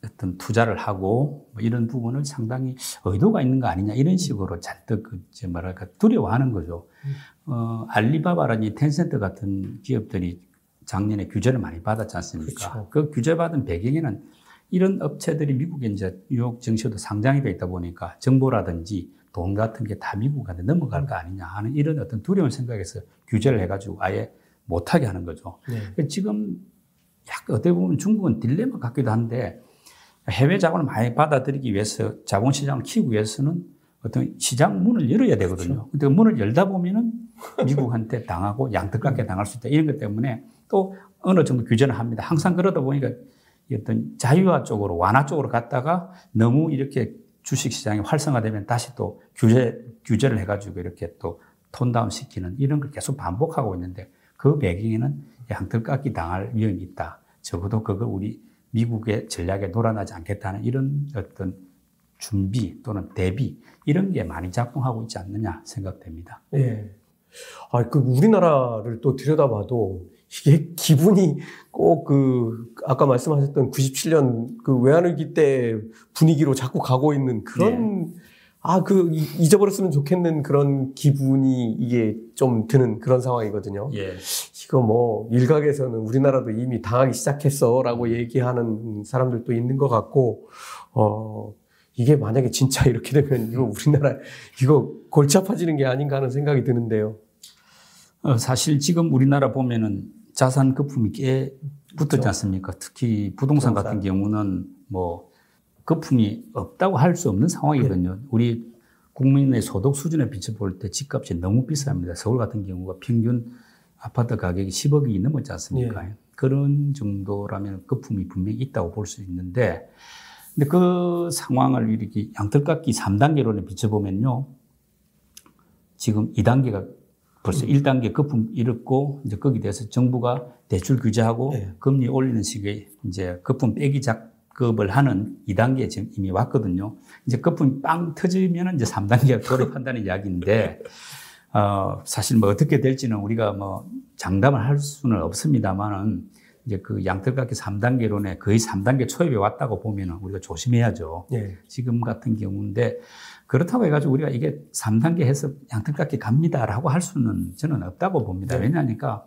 어떤 투자를 하고 뭐 이런 부분을 상당히 의도가 있는 거 아니냐 이런 식으로 잔뜩 그 이제 뭐랄까 두려워하는 거죠. 음. 어, 알리바바라니 텐센트 같은 기업들이 작년에 규제를 많이 받았지 않습니까? 그렇죠. 그 규제 받은 배경에는 이런 업체들이 미국에 이제 뉴욕 증시도 상장이 돼 있다 보니까 정보라든지 돈 같은 게 다 미국한테 넘어갈 거 아니냐 하는 이런 어떤 두려운 생각에서 규제를 해가지고 아예 못하게 하는 거죠. 네. 지금 약간 어떻게 보면 중국은 딜레마 같기도 한데 해외 자본을 많이 받아들이기 위해서 자본 시장을 키우기 위해서는 어떤 시장 문을 열어야 되거든요. 그렇죠. 근데 문을 열다 보면은 미국한테 당하고 양떡같게 당할 수 있다. 이런 것 때문에 또 어느 정도 규제를 합니다. 항상 그러다 보니까 어떤 자유화 쪽으로 완화 쪽으로 갔다가 너무 이렇게 주식 시장이 활성화되면 다시 또 규제 규제를 해가지고 이렇게 또 톤다운 시키는 이런 걸 계속 반복하고 있는데 그 배경에는 양털깎이 당할 위험이 있다. 적어도 그거 우리 미국의 전략에 놀아나지 않겠다는 이런 어떤 준비 또는 대비 이런 게 많이 작동하고 있지 않느냐 생각됩니다. 예. 아, 그 우리나라를 또 들여다봐도 이게 기분이 꼭 그 아까 말씀하셨던 97년 그 외환위기 때 분위기로 자꾸 가고 있는 그런 네. 아그 잊어버렸으면 좋겠는 그런 기분이 이게 좀 드는 그런 상황이거든요. 예. 이거 뭐 일각에서는 우리나라도 이미 당하기 시작했어라고 얘기하는 사람들도 있는 것 같고 어 이게 만약에 진짜 이렇게 되면 이거 우리나라 이거 골치 아파지는 게 아닌가 하는 생각이 드는데요. 어, 사실 지금 우리나라 보면은 자산 거품이 꽤 붙었지 그렇죠. 않습니까? 특히 부동산, 부동산, 같은 경우는 뭐 거품이 없다고 할 수 없는 상황이거든요. 네. 우리 국민의 소득 수준에 비춰볼 때 집값이 너무 비쌉니다. 서울 같은 경우가 평균 아파트 가격이 10억이 넘었지 않습니까? 네. 그런 정도라면 거품이 분명히 있다고 볼 수 있는데, 근데 그 상황을 이렇게 양털깎기 3단계로 비춰보면요. 지금 2단계가 벌써 음. 1단계 거품 일었고, 이제 거기에 대해서 정부가 대출 규제하고 네. 금리 올리는 식의 이제 거품 빼기 작업을 하는 2단계에 지금 이미 왔거든요. 이제 거품이 빵 터지면 이제 3단계가 돌입한다는 이야기인데, 어, 사실 뭐 어떻게 될지는 우리가 뭐 장담을 할 수는 없습니다만은 이제 그 양털깎이 3단계론에 거의 3단계 초입에 왔다고 보면 우리가 조심해야죠. 네. 지금 같은 경우인데 그렇다고 해가지고 우리가 이게 3단계 해서 양털깎이 갑니다라고 할 수는 저는 없다고 봅니다. 네. 왜냐하니까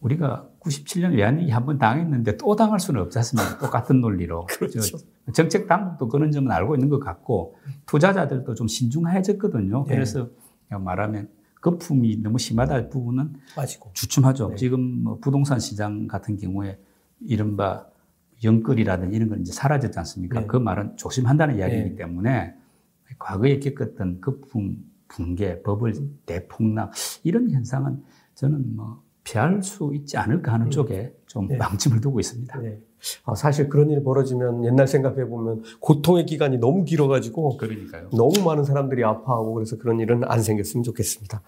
우리가 97년 외환위기 한 번 당했는데 또 당할 수는 없지 않습니까? 똑같은 논리로. 그렇죠. 정책 당국도 그런 점은 알고 있는 것 같고 투자자들도 좀 신중해졌거든요. 네. 그래서 말하면 거품이 너무 심하다 부분은 빠지고 주춤하죠. 네. 지금 뭐 부동산 시장 같은 경우에 이른바 영끌이라든지 이런 건 이제 사라졌지 않습니까? 네. 그 말은 조심한다는 이야기이기 네. 때문에 과거에 겪었던 거품 붕괴, 버블 대폭락 이런 현상은 저는 뭐 피할 수 있지 않을까 하는 음. 쪽에 좀 네. 방침을 두고 있습니다. 네. 아, 사실 그런 일이 벌어지면 옛날 생각해 보면 고통의 기간이 너무 길어가지고 그러니까요. 너무 많은 사람들이 아파하고 그래서 그런 일은 안 생겼으면 좋겠습니다.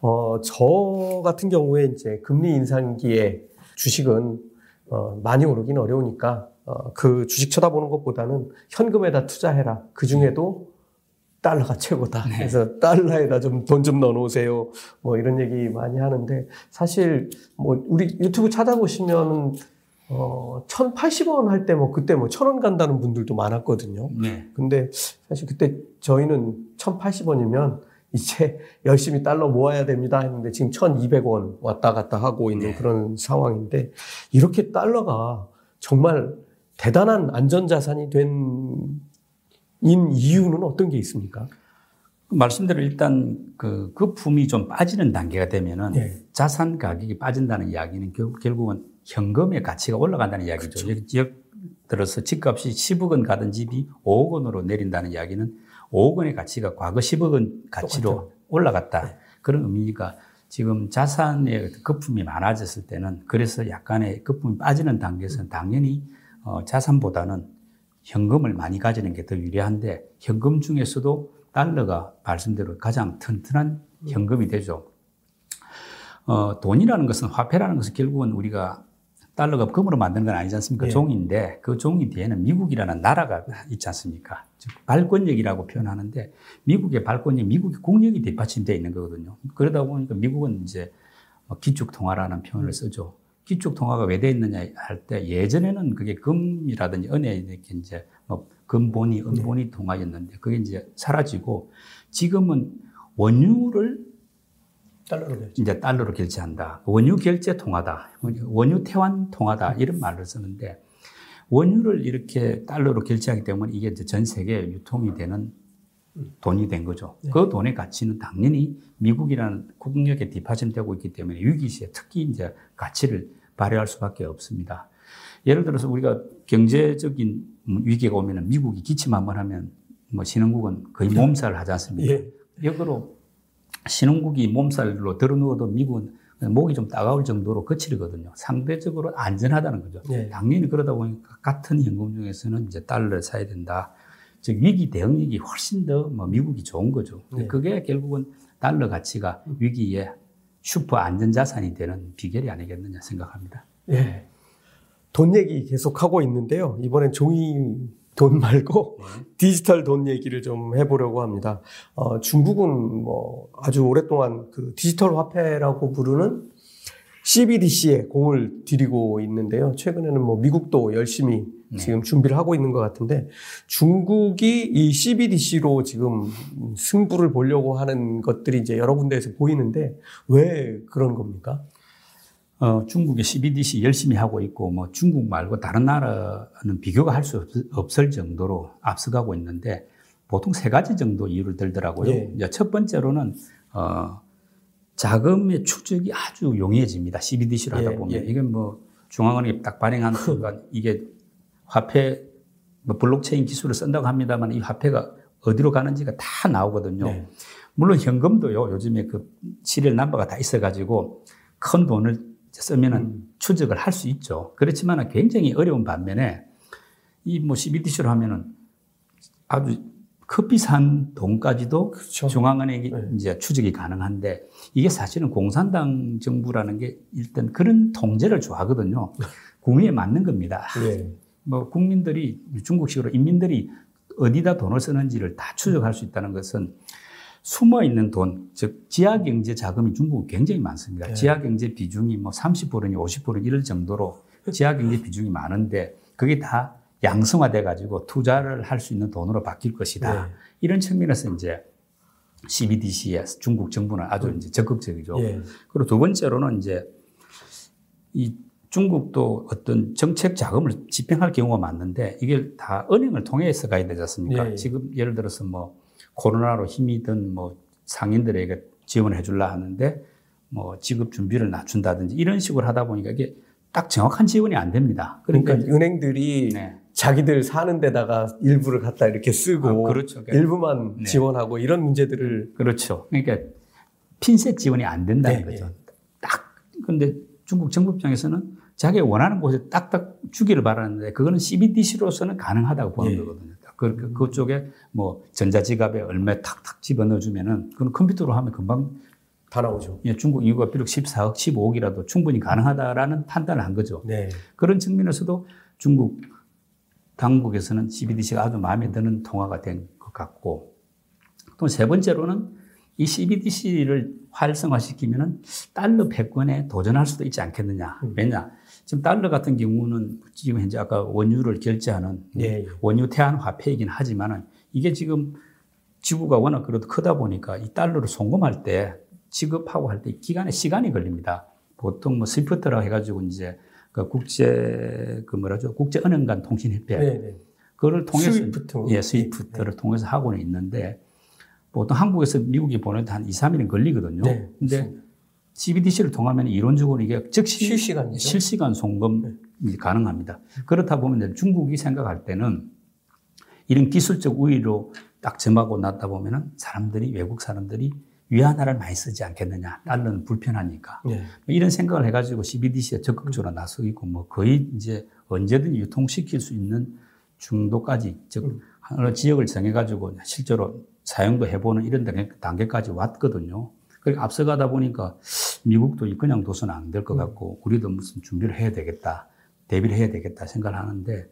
어, 저 같은 경우에 이제 금리 인상기에 주식은 어, 많이 오르긴 어려우니까 어, 그 주식 쳐다보는 것보다는 현금에다 투자해라. 그 중에도 달러가 최고다. 네. 그래서 달러에다 좀 돈 좀 넣어놓으세요. 뭐 이런 얘기 많이 하는데 사실 뭐 우리 유튜브 찾아보시면 어, 1,080원 할 때 뭐 그때 뭐 1,000원 간다는 분들도 많았거든요. 네. 근데 사실 그때 저희는 1,080원이면 이제 열심히 달러 모아야 됩니다 했는데 지금 1,200원 왔다 갔다 하고 있는 네. 그런 상황인데 이렇게 달러가 정말 대단한 안전자산이 된 인 이유는 어떤 게 있습니까? 말씀대로 일단 그 거품이 좀 빠지는 단계가 되면은 네. 자산 가격이 빠진다는 이야기는 결국 은 현금의 가치가 올라간다는 이야기죠. 그렇죠. 예를 들어서 집값이 10억 원 가던 집이 5억 원으로 내린다는 이야기는 5억 원의 가치가 과거 10억 원 가치로 똑같죠. 올라갔다. 네. 그런 의미가 지금 자산의 거품이 많아졌을 때는 그래서 약간의 거품이 빠지는 단계에서는 당연히 어, 자산보다는 현금을 많이 가지는 게 더 유리한데 현금 중에서도 달러가 말씀대로 가장 튼튼한 현금이 되죠. 어, 돈이라는 것은 화폐라는 것은 결국은 우리가 달러가 금으로 만드는 건 아니지 않습니까? 네. 종인데 그 종이 뒤에는 미국이라는 나라가 있지 않습니까? 즉 발권력이라고 표현하는데 미국의 발권력, 미국의 국력이 뒷받침되어 있는 거거든요. 그러다 보니까 미국은 이제 뭐 기축 통화라는 표현을 음. 쓰죠. 기축 통화가 왜 돼 있느냐 할 때 예전에는 그게 금이라든지 은에 이렇게 이제 뭐 금본위, 은본위 네. 통화였는데 그게 이제 사라지고 지금은 원유를 달러로 결제. 이제 달러로 결제한다. 원유 결제 통화다. 원유 태환 통화다. 이런 말을 쓰는데 원유를 이렇게 달러로 결제하기 때문에 이게 이제 전 세계에 유통이 되는 돈이 된 거죠. 네. 그 돈의 가치는 당연히 미국이라는 국력에 뒷받침되고 있기 때문에 위기 시에 특히 이제 가치를 발휘할 수밖에 없습니다. 예를 들어서 우리가 경제적인 위기가 오면 미국이 기침 한번 하면 뭐 신흥국은 거의 네. 몸살을 하지 않습니까? 예. 역으로 신흥국이 몸살로 들어 누워도 미국은 목이 좀 따가울 정도로 거칠거든요. 상대적으로 안전하다는 거죠. 예. 당연히 그러다 보니까 같은 현금 중에서는 이제 달러를 사야 된다. 즉 위기 대응력이 훨씬 더 뭐 미국이 좋은 거죠. 네. 그게 결국은 달러 가치가 위기에 슈퍼 안전 자산이 되는 비결이 아니겠느냐 생각합니다. 예. 돈 얘기 계속 하고 있는데요. 이번엔 종이 돈 말고 네. 디지털 돈 얘기를 좀 해보려고 합니다. 어, 중국은 뭐 아주 오랫동안 그 디지털 화폐라고 부르는 CBDC에 공을 들이고 있는데요. 최근에는 뭐 미국도 열심히 네. 지금 준비를 하고 있는 것 같은데 중국이 이 CBDC로 지금 승부를 보려고 하는 것들이 이제 여러 군데에서 보이는데 왜 그런 겁니까? 어, 중국의 CBDC 열심히 하고 있고 뭐 중국 말고 다른 나라는 비교가 할 수 없을 정도로 앞서가고 있는데 보통 세 가지 정도 이유를 들더라고요. 예. 이제 첫 번째로는 어, 자금의 추적이 아주 용이해집니다. CBDC로 하다 예, 보면 예. 이게 뭐 중앙은행이 딱 발행한 순간 이게 화폐 뭐 블록체인 기술을 쓴다고 합니다만 이 화폐가 어디로 가는지가 다 나오거든요. 네. 물론 현금도요. 요즘에 그 serial number가 다 있어가지고 큰 돈을 쓰면은 음. 추적을 할 수 있죠. 그렇지만 굉장히 어려운 반면에 이뭐 CBDC로 하면은 아주 커피 산 돈까지도 그렇죠. 중앙은행이 네. 이제 추적이 가능한데 이게 사실은 공산당 정부라는 게 일단 그런 통제를 좋아하거든요. 국민에 맞는 겁니다. 예. 뭐 국민들이 중국식으로 인민들이 어디다 돈을 쓰는지를 다 추적할 수 있다는 것은 숨어 있는 돈, 즉 지하 경제 자금이 중국은 굉장히 많습니다. 네. 지하 경제 비중이 뭐 30%니 50% 이럴 정도로 지하 경제 비중이 많은데 그게 다 양성화돼 가지고 투자를 할 수 있는 돈으로 바뀔 것이다. 네. 이런 측면에서 이제 CBDC에 중국 정부는 아주 이제 적극적이죠. 예. 그리고 두 번째로는 이제 이 중국도 어떤 정책 자금을 집행할 경우가 많은데 이게 다 은행을 통해서 가야 되지 않습니까? 예, 예. 지금 예를 들어서 뭐 코로나로 힘이 든 뭐 상인들에게 지원을 해줄라 하는데 뭐 지급 준비를 낮춘다든지 이런 식으로 하다 보니까 이게 딱 정확한 지원이 안 됩니다. 그러니까 그러니까, 은행들이 네. 자기들 사는 데다가 일부를 갖다 이렇게 쓰고 아, 그렇죠. 일부만 네. 지원하고 이런 문제들을 그렇죠. 그러니까 핀셋 지원이 안 된다는 네, 거죠. 딱 근데 중국 정부 입장에서는 자기가 원하는 곳에 딱딱 주기를 바라는데 그거는 CBDC로서는 가능하다고 보는 예. 거거든요. 그, 그, 그쪽에 뭐 전자지갑에 얼마 탁탁 집어넣어 주면은 그건 컴퓨터로 하면 금방 다 나오죠. 예, 중국 인구가 비록 14억, 15억이라도 충분히 가능하다라는 판단을 한 거죠. 네. 그런 측면에서도 중국 당국에서는 CBDC가 아주 마음에 드는 통화가 된 것 같고 또 세 번째로는 이 CBDC를 활성화시키면은 달러 패권에 도전할 수도 있지 않겠느냐. 음. 왜냐? 지금 달러 같은 경우는 지금 현재 아까 원유를 결제하는 예. 원유 태환 화폐이긴 하지만은 이게 지금 지구가 워낙 그래도 크다 보니까 이 달러를 송금할 때 지급하고 할 때 기간에 시간이 걸립니다. 보통 뭐 SWIFT라고 해가지고 이제 그 국제 그 뭐라죠 국제 은행 간 통신 협회 네. 네. 그거를 통해서 SWIFT. 예 SWIFT를 통해서 하고는 있는데 보통 한국에서 미국에 보내도 한 2, 3일은 걸리거든요. 네, 근데 CBDC를 통하면 이론적으로 이게 즉시 실시간이죠. 실시간 송금이 가능합니다. 그렇다 보면 중국이 생각할 때는 이런 기술적 우위로 딱 점하고 났다 보면은 사람들이 외국 사람들이 위안화를 많이 쓰지 않겠느냐. 달러는 불편하니까. 네. 이런 생각을 해가지고 CBDC에 적극적으로 나서고 뭐 거의 이제 언제든 유통시킬 수 있는 중도까지 즉 어느 지역을 정해가지고 실제로 사용도 해보는 이런 단계- 단계까지 왔거든요. 그리고 앞서가다 보니까 미국도 그냥 둬서는 안 될 것 같고 우리도 무슨 준비를 해야 되겠다, 대비를 해야 되겠다 생각을 하는데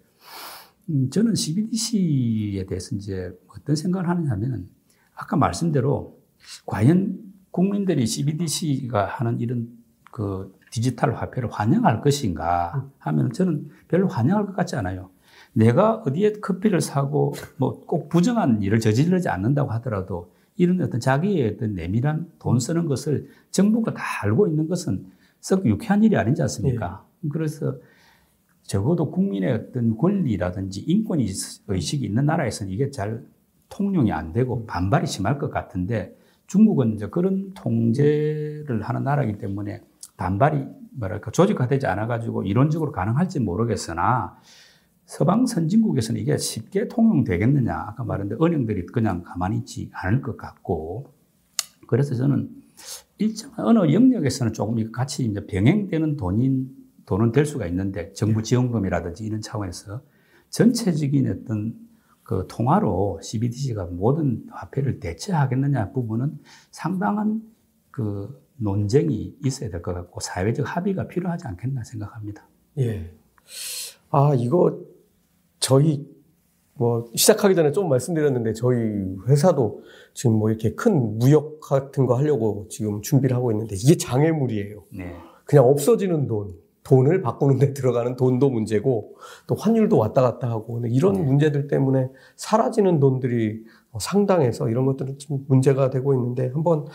음, 저는 CBDC에 대해서 이제 어떤 생각을 하느냐면은 아까 말씀대로 과연 국민들이 CBDC가 하는 이런 그 디지털 화폐를 환영할 것인가 하면 저는 별로 환영할 것 같지 않아요. 내가 어디에 커피를 사고 뭐 꼭 부정한 일을 저지르지 않는다고 하더라도 이런 어떤 자기의 어떤 내밀한 돈 쓰는 것을 정부가 다 알고 있는 것은 썩 유쾌한 일이 아니지 않습니까? 그래서 적어도 국민의 어떤 권리라든지 인권 의식이 있는 나라에서는 이게 잘 통용이 안 되고 반발이 심할 것 같은데 중국은 이제 그런 통제를 하는 나라이기 때문에 반발이 뭐랄까 조직화되지 않아가지고 이론적으로 가능할지 모르겠으나 서방 선진국에서는 이게 쉽게 통용되겠느냐 아까 말했는데 은행들이 그냥 가만히 있지 않을 것 같고 그래서 저는 일정 어느 영역에서는 조금 같이 이제 병행되는 돈인 돈은 될 수가 있는데 정부 지원금이라든지 이런 차원에서 전체적인 어떤 그 통화로 CBDC가 모든 화폐를 대체하겠느냐 부분은 상당한 그 논쟁이 있어야 될 것 같고 사회적 합의가 필요하지 않겠나 생각합니다. 예. 아, 이거 저희 뭐 시작하기 전에 좀 말씀드렸는데 저희 회사도 지금 뭐 이렇게 큰 무역 같은 거 하려고 지금 준비를 하고 있는데 이게 장애물이에요. 네. 그냥 없어지는 돈, 돈을 바꾸는 데 들어가는 돈도 문제고 또 환율도 왔다 갔다 하고 근데 이런 네. 문제들 때문에 사라지는 돈들이 어, 상당해서 이런 것들은 좀 문제가 되고 있는데 한번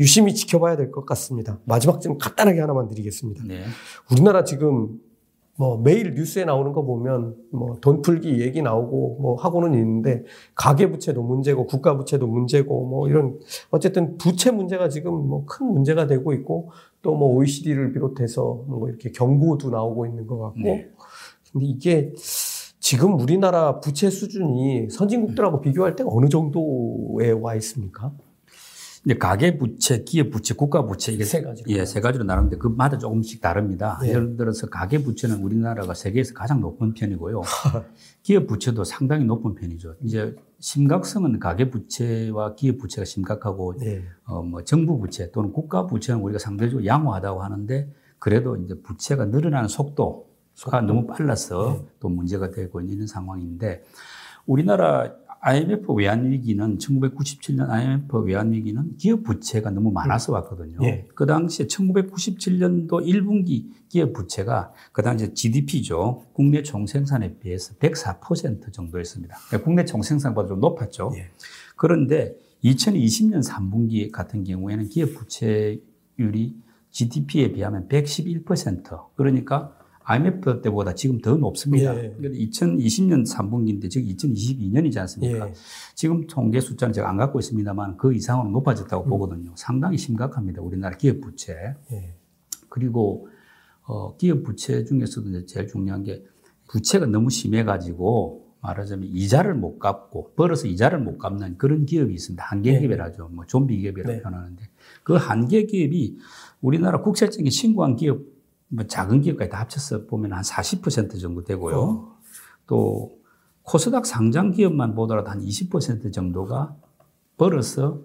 유심히 지켜봐야 될 것 같습니다. 마지막 좀 간단하게 하나만 드리겠습니다. 네. 우리나라 지금 뭐 매일 뉴스에 나오는 거 보면 뭐 돈 풀기 얘기 나오고 뭐 하고는 있는데 가계 부채도 문제고 국가 부채도 문제고 뭐 이런 어쨌든 부채 문제가 지금 뭐 큰 문제가 되고 있고 또 뭐 OECD를 비롯해서 뭐 이렇게 경고도 나오고 있는 것 같고 네. 근데 이게 지금 우리나라 부채 수준이 선진국들하고 비교할 때 어느 정도에 와 있습니까? 이제 가계 부채, 기업 부채, 국가 부채 이게 세 가지로 예, 세 가지로 나누는데 그마다 조금씩 다릅니다. 네. 예를 들어서 가계 부채는 우리나라가 세계에서 가장 높은 편이고요. 기업 부채도 상당히 높은 편이죠. 이제 심각성은 가계 부채와 기업 부채가 심각하고 네. 어뭐 정부 부채 또는 국가 부채는 우리가 상대적으로 양호하다고 하는데 그래도 이제 부채가 늘어나는 속도가 너무 빨라서 네. 또 문제가 되고 있는 상황인데 우리나라 IMF 외환위기는 1997년 IMF 외환위기는 기업 부채가 너무 많아서 왔거든요. 예. 그 당시에 1997년도 1분기 기업 부채가 그 당시에 GDP죠. 국내 총생산에 비해서 104% 정도였습니다. 그러니까 국내 총생산보다 좀 높았죠. 예. 그런데 2020년 3분기 같은 경우에는 기업 부채율이 GDP에 비하면 111% 그러니까 IMF 때보다 지금 더 높습니다. 예. 2020년 3분기인데 지금 2022년이지 않습니까? 예. 지금 통계 숫자는 제가 안 갖고 있습니다만 그 이상으로 높아졌다고 음. 보거든요. 상당히 심각합니다. 우리나라 기업 부채. 예. 그리고 어, 기업 부채 중에서도 제일 중요한 게 부채가 너무 심해가지고 말하자면 이자를 못 갚고 벌어서 이자를 못 갚는 그런 기업이 있습니다. 한계 기업이라죠. 뭐 좀비 기업이라고 네. 표현하는데 그 한계 기업이 우리나라 국세청에 신고한 기업 뭐 작은 기업까지 다 합쳐서 보면 한 40% 정도 되고요. 어. 또 코스닥 상장 기업만 보더라도 한 20% 정도가 벌어서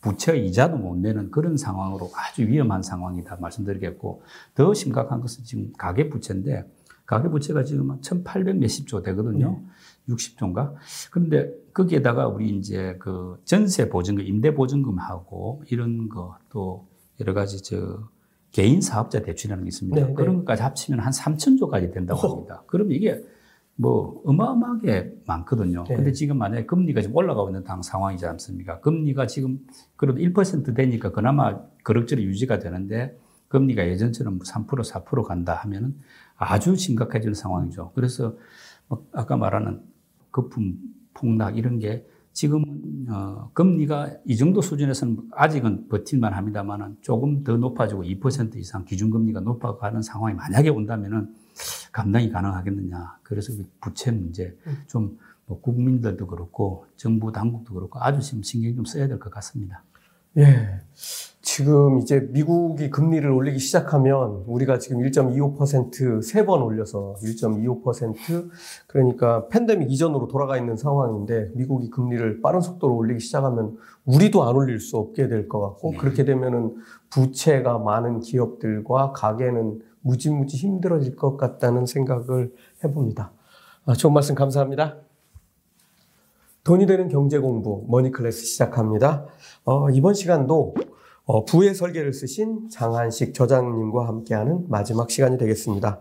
부채 이자도 못 내는 그런 상황으로 아주 위험한 상황이다 말씀드리겠고 더 심각한 것은 지금 가계 부채인데 가계 부채가 지금 한1,800 몇십 조 되거든요. 네. 60조인가? 그런데 거기에다가 우리 이제 그 전세 보증금, 임대 보증금하고 이런 거 또 여러 가지 저 개인 사업자 대출이라는 게 있습니다. 네, 네. 그런 것까지 합치면 한 3천조까지 된다고 합니다. 그럼 이게 뭐 어마어마하게 많거든요. 네. 근데 지금 만약에 금리가 지금 올라가고 있는 당 상황이지 않습니까? 금리가 지금 그래도 1% 되니까 그나마 그럭저럭 유지가 되는데 금리가 예전처럼 3% 4% 간다 하면은 아주 심각해지는 상황이죠. 그래서 뭐 아까 말하는 거품 폭락 이런 게 지금 어, 금리가 이 정도 수준에서는 아직은 버틸만 합니다만은 조금 더 높아지고 2% 이상 기준금리가 높아가는 상황이 만약에 온다면은 감당이 가능하겠느냐. 그래서 그 부채 문제 좀 뭐 국민들도 그렇고 정부 당국도 그렇고 아주 지금 신경 좀 써야 될 것 같습니다. 예. 지금 이제 미국이 금리를 올리기 시작하면 우리가 지금 1.25%세 번 올려서 1.25% 그러니까 팬데믹 이전으로 돌아가 있는 상황인데 미국이 금리를 빠른 속도로 올리기 시작하면 우리도 안 올릴 수 없게 될 것 같고 네. 그렇게 되면은 부채가 많은 기업들과 가계는 무지무지 힘들어질 것 같다는 생각을 해봅니다. 아, 좋은 말씀 감사합니다. 돈이 되는 경제 공부 머니클래스 시작합니다. 어, 이번 시간도 어, 부의 설계도를 쓰신 장한식 저자님과 함께하는 마지막 시간이 되겠습니다.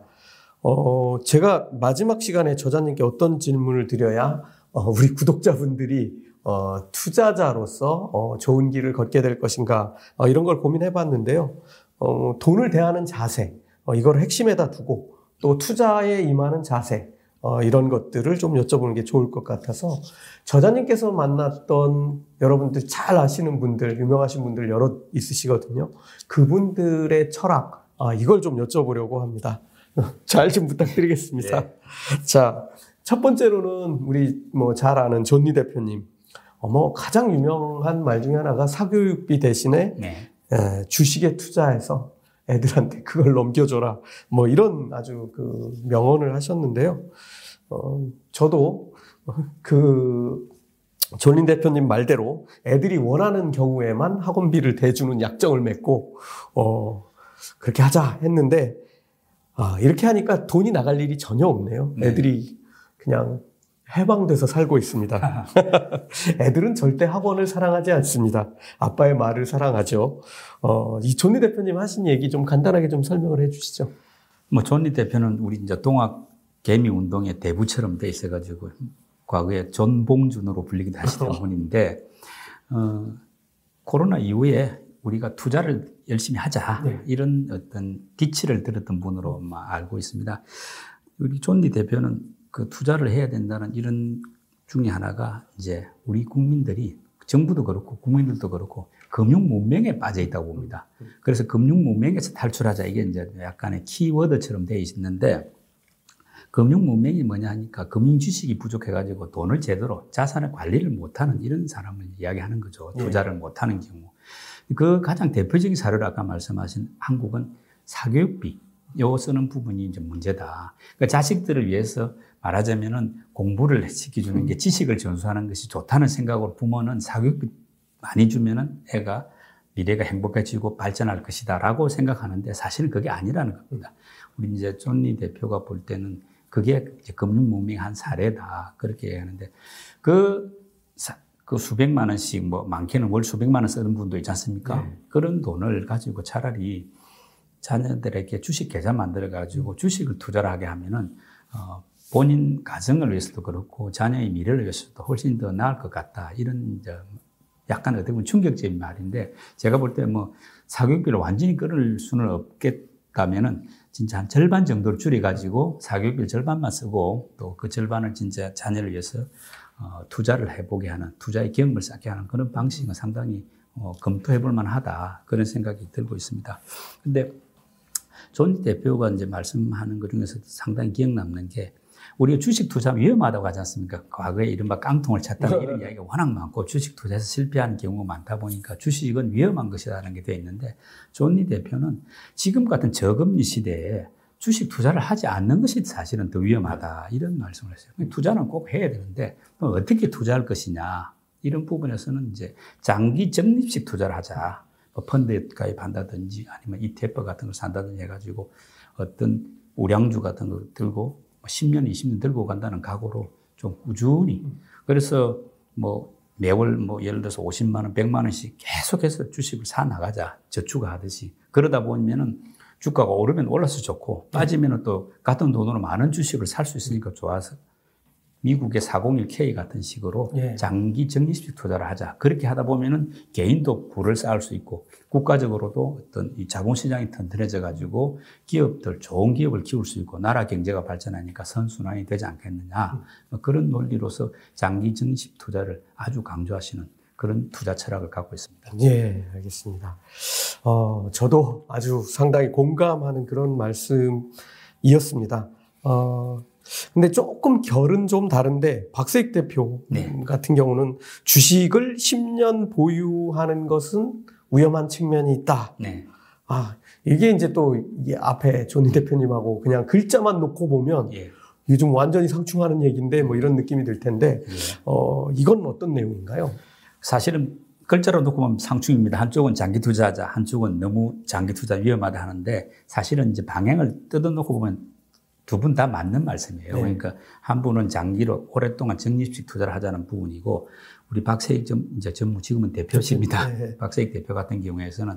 어, 제가 마지막 시간에 저자님께 어떤 질문을 드려야 어, 우리 구독자분들이 어, 투자자로서 어, 좋은 길을 걷게 될 것인가 어, 이런 걸 고민해 봤는데요. 어, 돈을 대하는 자세 어, 이걸 핵심에다 두고 또 투자에 임하는 자세 어, 이런 것들을 좀 여쭤보는 게 좋을 것 같아서 저자님께서 만났던 여러분들 잘 아시는 분들, 유명하신 분들 여러 있으시거든요. 그분들의 철학, 아, 이걸 좀 여쭤보려고 합니다. 잘 좀 부탁드리겠습니다. 네. 자, 첫 번째로는 우리 뭐 잘 아는 존니 대표님. 어, 뭐 가장 유명한 말 중에 하나가 사교육비 대신에 네. 에, 주식에 투자해서 애들한테 그걸 넘겨줘라. 뭐 이런 아주 그 명언을 하셨는데요. 어, 저도 그 존린 대표님 말대로 애들이 원하는 경우에만 학원비를 대주는 약정을 맺고 어, 그렇게 하자 했는데 아, 이렇게 하니까 돈이 나갈 일이 전혀 없네요. 네. 애들이 그냥 해방돼서 살고 있습니다. 애들은 절대 학원을 사랑하지 않습니다. 아빠의 말을 사랑하죠. 어, 이 존니 대표님 하신 얘기 좀 간단하게 좀 설명을 해 주시죠. 뭐 존니 대표는 우리 이제 동학 개미 운동의 대부처럼 돼 있어가지고 과거에 존봉준으로 불리기도 하시던 분인데 어, 코로나 이후에 우리가 투자를 열심히 하자 네. 이런 어떤 기치를 들었던 분으로 알고 있습니다. 우리 존리 대표는 그 투자를 해야 된다는 이런 중에 하나가 이제 우리 국민들이 정부도 그렇고 국민들도 그렇고 금융 문명에 빠져 있다고 봅니다. 그래서 금융 문명에서 탈출하자 이게 이제 약간의 키워드처럼 되어 있는데 금융 문명이 뭐냐 하니까 금융 지식이 부족해가지고 돈을 제대로 자산을 관리를 못하는 이런 사람을 이야기하는 거죠. 예. 투자를 예. 못하는 경우. 그 가장 대표적인 사례를 아까 말씀하신 한국은 사교육비 요 쓰는 부분이 이제 문제다. 그러니까 자식들을 위해서 말하자면은 공부를 시켜주는 게 지식을 전수하는 것이 좋다는 생각으로 부모는 사교육비 많이 주면은 애가 미래가 행복해지고 발전할 것이다라고 생각하는데 사실은 그게 아니라는 겁니다. 우리 이제 존니 대표가 볼 때는 그게 금융 문명의 한 사례다. 그렇게 얘기하는데 그, 그 수백만 원씩 뭐 많게는 월 수백만 원 쓰는 분도 있지 않습니까? 네. 그런 돈을 가지고 차라리 자녀들에게 주식 계좌 만들어 가지고 주식을 투자를 하게 하면은 어, 본인 가정을 위해서도 그렇고 자녀의 미래를 위해서도 훨씬 더 나을 것 같다. 이런 약간 어떻게 보면 충격적인 말인데 제가 볼 때 뭐 사교육비를 완전히 끊을 수는 없겠다면은 진짜 한 절반 정도를 줄여가지고 사교육비 절반만 쓰고 또 그 절반을 진짜 자녀를 위해서 어, 투자를 해보게 하는 투자의 경험을 쌓게 하는 그런 방식은 상당히 어, 검토해볼 만하다 그런 생각이 들고 있습니다. 근데 존 리 대표가 이제 말씀하는 것 중에서 상당히 기억 남는 게 우리가 주식 투자하면 위험하다고 하지 않습니까? 과거에 이른바 깡통을 찼다는 이런 이야기가 워낙 많고 주식 투자에서 실패하는 경우가 많다 보니까 주식은 위험한 것이라는 게 되어 있는데 존 리 대표는 지금 같은 저금리 시대에 주식 투자를 하지 않는 것이 사실은 더 위험하다 이런 말씀을 했어요. 투자는 꼭 해야 되는데 어떻게 투자할 것이냐 이런 부분에서는 이제 장기 적립식 투자를 하자. 뭐 펀드에 가입한다든지 아니면 ETF 같은 걸 산다든지 해가지고 어떤 우량주 같은 걸 들고 10년, 20년 들고 간다는 각오로 좀 꾸준히. 그래서 뭐 매월 뭐 예를 들어서 50만 원, 100만 원씩 계속해서 주식을 사 나가자. 저축하듯이. 그러다 보면은 주가가 오르면 올라서 좋고 빠지면 또 같은 돈으로 많은 주식을 살 수 있으니까 좋아서 미국의 401k 같은 식으로 예. 장기 적립식 투자를 하자. 그렇게 하다 보면은 개인도 부를 쌓을 수 있고 국가적으로도 어떤 이 자본시장이 튼튼해져 가지고 기업들 좋은 기업을 키울 수 있고 나라 경제가 발전하니까 선순환이 되지 않겠느냐. 음. 뭐 그런 논리로서 장기 적립식 투자를 아주 강조하시는 그런 투자 철학을 갖고 있습니다. 예, 알겠습니다. 어, 저도 아주 상당히 공감하는 그런 말씀이었습니다. 어, 근데 조금 결은 좀 다른데 박세익 대표 네. 같은 경우는 주식을 10년 보유하는 것은 위험한 측면이 있다. 네. 아 이게 이제 또 이게 앞에 조니 대표님하고 그냥 글자만 놓고 보면 예. 요즘 완전히 상충하는 얘기인데 뭐 이런 느낌이 들 텐데 예. 어 이건 어떤 내용인가요? 사실은 글자로 놓고 보면 상충입니다. 한쪽은 장기 투자자, 한쪽은 너무 장기 투자 위험하다 하는데 사실은 이제 방향을 뜯어놓고 보면 두 분 다 맞는 말씀이에요. 네. 그러니까 한 분은 장기로 오랫동안 적립식 투자를 하자는 부분이고 우리 박세익 전, 이제 전무 지금은 대표십니다. 네. 박세익 대표 같은 경우에서는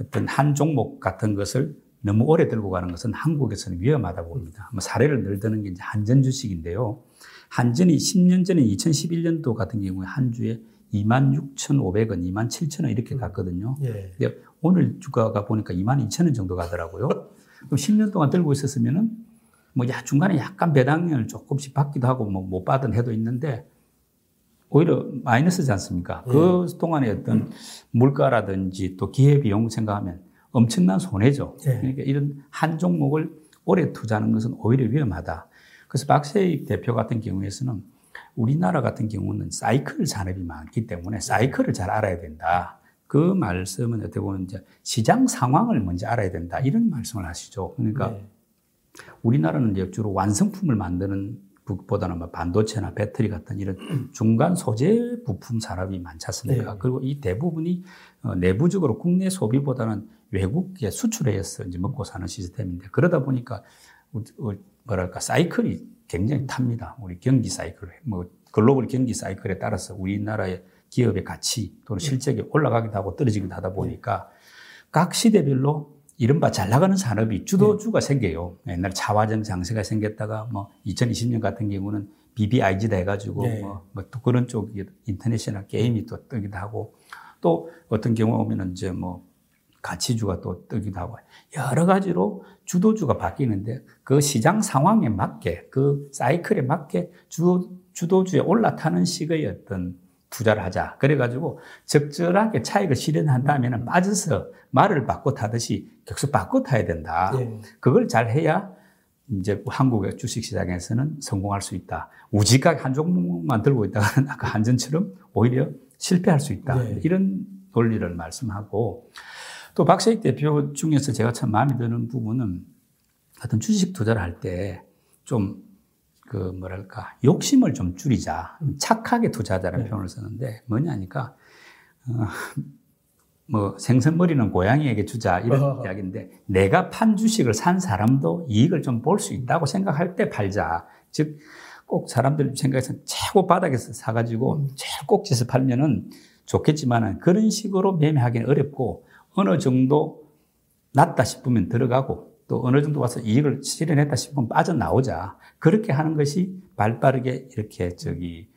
어떤 한 종목 같은 것을 너무 오래 들고 가는 것은 한국에서는 위험하다고 봅니다. 뭐 사례를 늘 드는 게 이제 한전 주식인데요. 한전이 10년 전에 2011년도 같은 경우에 한 주에 26,500원, 27,000원 이렇게 갔거든요. 예. 오늘 주가가 보니까 22,000원 정도 가더라고요. 그럼 10년 동안 들고 있었으면은 뭐 야, 중간에 약간 배당률 조금씩 받기도 하고 뭐 못 받은 해도 있는데 오히려 마이너스지 않습니까? 그 예. 그 동안에 어떤 물가라든지 또 기회비용 생각하면 엄청난 손해죠. 예. 그러니까 이런 한 종목을 오래 투자하는 것은 오히려 위험하다. 그래서 박세익 대표 같은 경우에서는 우리나라 같은 경우는 사이클 산업이 많기 때문에 사이클을 잘 알아야 된다. 그 말씀은 어떻게 보면 이제 시장 상황을 먼저 알아야 된다. 이런 말씀을 하시죠. 그러니까 네. 우리나라는 이제 주로 완성품을 만드는 보다는 뭐 반도체나 배터리 같은 이런 중간 소재 부품 산업이 많지 않습니까? 네. 그리고 이 대부분이 어, 내부적으로 국내 소비보다는 외국에 수출해서 이제 먹고 사는 시스템인데 그러다 보니까 어, 뭐랄까 사이클이 굉장히 탑니다. 우리 경기 사이클, 뭐 글로벌 경기 사이클에 따라서 우리나라의 기업의 가치 또는 네. 실적이 올라가기도 하고 떨어지기도 하다 보니까 각 시대별로 이른바 잘 나가는 산업이 주도주가 네. 생겨요. 옛날 차화정 장세가 생겼다가 뭐 2020년 같은 경우는 BBIG다 해가지고 네. 뭐, 뭐 또 그런 쪽 인터내셔널 게임이 또 뜨기도 하고 또 어떤 경우 오면은 이제 뭐 가치주가 또 뜨기도 하고 여러 가지로 주도주가 바뀌는데 그 시장 상황에 맞게 그 사이클에 맞게 주, 주도주에 올라타는 식의 어떤 투자를 하자. 그래가지고 적절하게 차익을 실현한다면 빠져서 말을 바꿔 타듯이 계속 바꿔 타야 된다. 예. 그걸 잘 해야 이제 한국의 주식시장에서는 성공할 수 있다. 우직하게 한 종목만 들고 있다가는 아까 한전처럼 오히려 실패할 수 있다. 네. 이런 논리를 말씀하고 또 박세익 대표 중에서 제가 참 마음에 드는 부분은 어떤 주식 투자를 할 때 좀 그 뭐랄까 욕심을 좀 줄이자 착하게 투자하자는 네. 표현을 쓰는데 뭐냐니까 어, 뭐 생선머리는 고양이에게 주자 이런 어허허. 이야기인데 내가 판 주식을 산 사람도 이익을 좀 볼 수 있다고 생각할 때 팔자. 즉 꼭 사람들 생각에서 최고 바닥에서 사가지고 제일 꼭지에서 팔면은 좋겠지만은 그런 식으로 매매하기는 어렵고 어느 정도 낮다 싶으면 들어가고 또 어느 정도 와서 이익을 실현했다 싶으면 빠져나오자. 그렇게 하는 것이 발 빠르게 이렇게 저기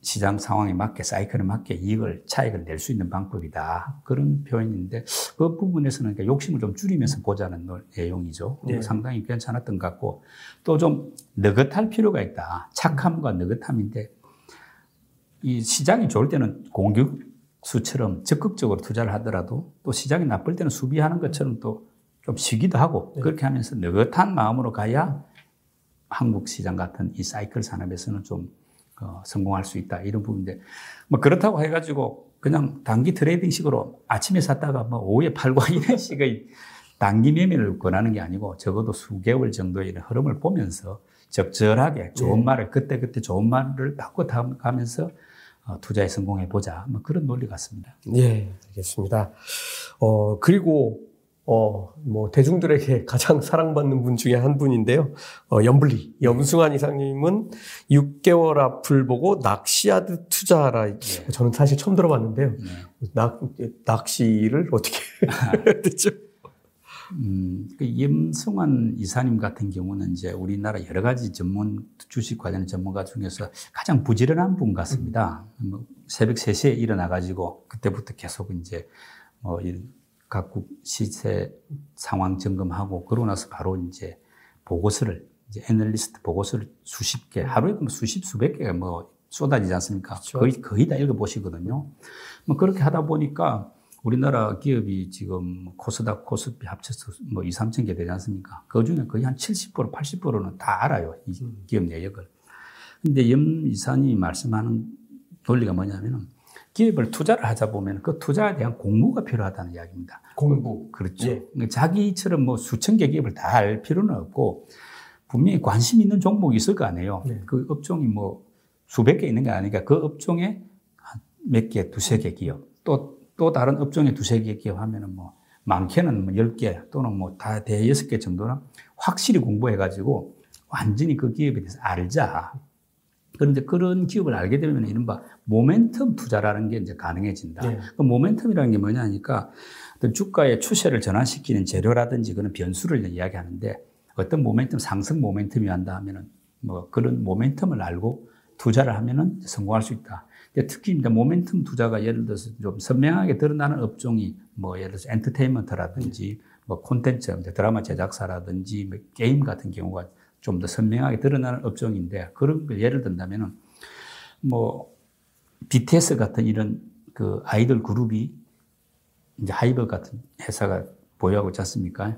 시장 상황에 맞게 사이클에 맞게 이익을 차익을 낼 수 있는 방법이다. 그런 표현인데 그 부분에서는 그러니까 욕심을 좀 줄이면서 보자는 노- 내용이죠. 네. 상당히 괜찮았던 것 같고 또 좀 느긋할 필요가 있다. 착함과 느긋함인데 이 시장이 좋을 때는 공격 수처럼 적극적으로 투자를 하더라도 또 시장이 나쁠 때는 수비하는 것처럼 또 좀 쉬기도 하고 네. 그렇게 하면서 느긋한 마음으로 가야 한국 시장 같은 이 사이클 산업에서는 좀 어, 성공할 수 있다 이런 부분인데 뭐 그렇다고 해가지고 그냥 단기 트레이딩식으로 아침에 샀다가 뭐 오후에 팔고 이런 식의 단기 매매를 권하는 게 아니고 적어도 수개월 정도의 흐름을 보면서 적절하게 좋은 예. 말을 그때 그때 좋은 말을 바꿔 가면서 어, 투자에 성공해 보자 뭐 그런 논리 같습니다. 예, 알겠습니다. 어, 그리고, 어, 뭐, 대중들에게 가장 사랑받는 분 중에 한 분인데요. 어, 염블리. 염승환 이사님은 6개월 앞을 보고 낚시하듯 투자하라. 예. 저는 사실 처음 들어봤는데요. 네. 낚, 낚시를 어떻게 됐죠? 음, 그 염승환 이사님 같은 경우는 이제 우리나라 여러 가지 전문 주식 관련 전문가 중에서 가장 부지런한 분 같습니다. 뭐 새벽 3시에 일어나 가지고 그때부터 계속 이제 뭐 이 각국 시세 상황 점검하고 그러고 나서 바로 이제 보고서를 이제 애널리스트 보고서를 수십 개 하루에 뭐 수십 수백 개가 뭐 쏟아지지 않습니까? 그렇죠. 거의 거의 다 읽어 보시거든요. 뭐 그렇게 하다 보니까 우리나라 기업이 지금 코스닥, 코스피 합쳐서 뭐 2, 3천 개 되지 않습니까? 그 중에 거의 한 70%, 80%는 다 알아요. 이 기업 내역을. 근데 염 이사님이 말씀하는 논리가 뭐냐면은 기업을 투자를 하자 보면 그 투자에 대한 공부가 필요하다는 이야기입니다. 공부. 그렇죠. 예. 그러니까 자기처럼 뭐 수천 개 기업을 다알 필요는 없고 분명히 관심 있는 종목이 있을 거 아니에요. 네. 그 업종이 뭐 수백 개 있는 게 아니니까 그 업종에 한몇 개, 두세 개 기업 또, 또 다른 업종에 두세 개 기업 하면은 뭐 많게는 뭐 10개 또는 뭐 다 대여섯 개 정도는 확실히 공부해가지고 완전히 그 기업에 대해서 알자. 그런데 그런 기업을 알게 되면 이른바 모멘텀 투자라는 게 이제 가능해진다. 네. 그 모멘텀이라는 게 뭐냐니까 어떤 주가의 추세를 전환시키는 재료라든지 그런 변수를 이야기하는데 어떤 모멘텀, 상승 모멘텀이 한다 하면은 뭐 그런 모멘텀을 알고 투자를 하면은 성공할 수 있다. 근데 특히 이제 모멘텀 투자가 예를 들어서 좀 선명하게 드러나는 업종이 뭐 예를 들어서 엔터테인먼트라든지 뭐 콘텐츠, 드라마 제작사라든지 뭐 게임 같은 경우가 좀 더 선명하게 드러나는 업종인데 그런 걸 예를 든다면은 뭐 BTS 같은 이런 그 아이돌 그룹이 이제 하이버 같은 회사가 보유하고 있지 않습니까?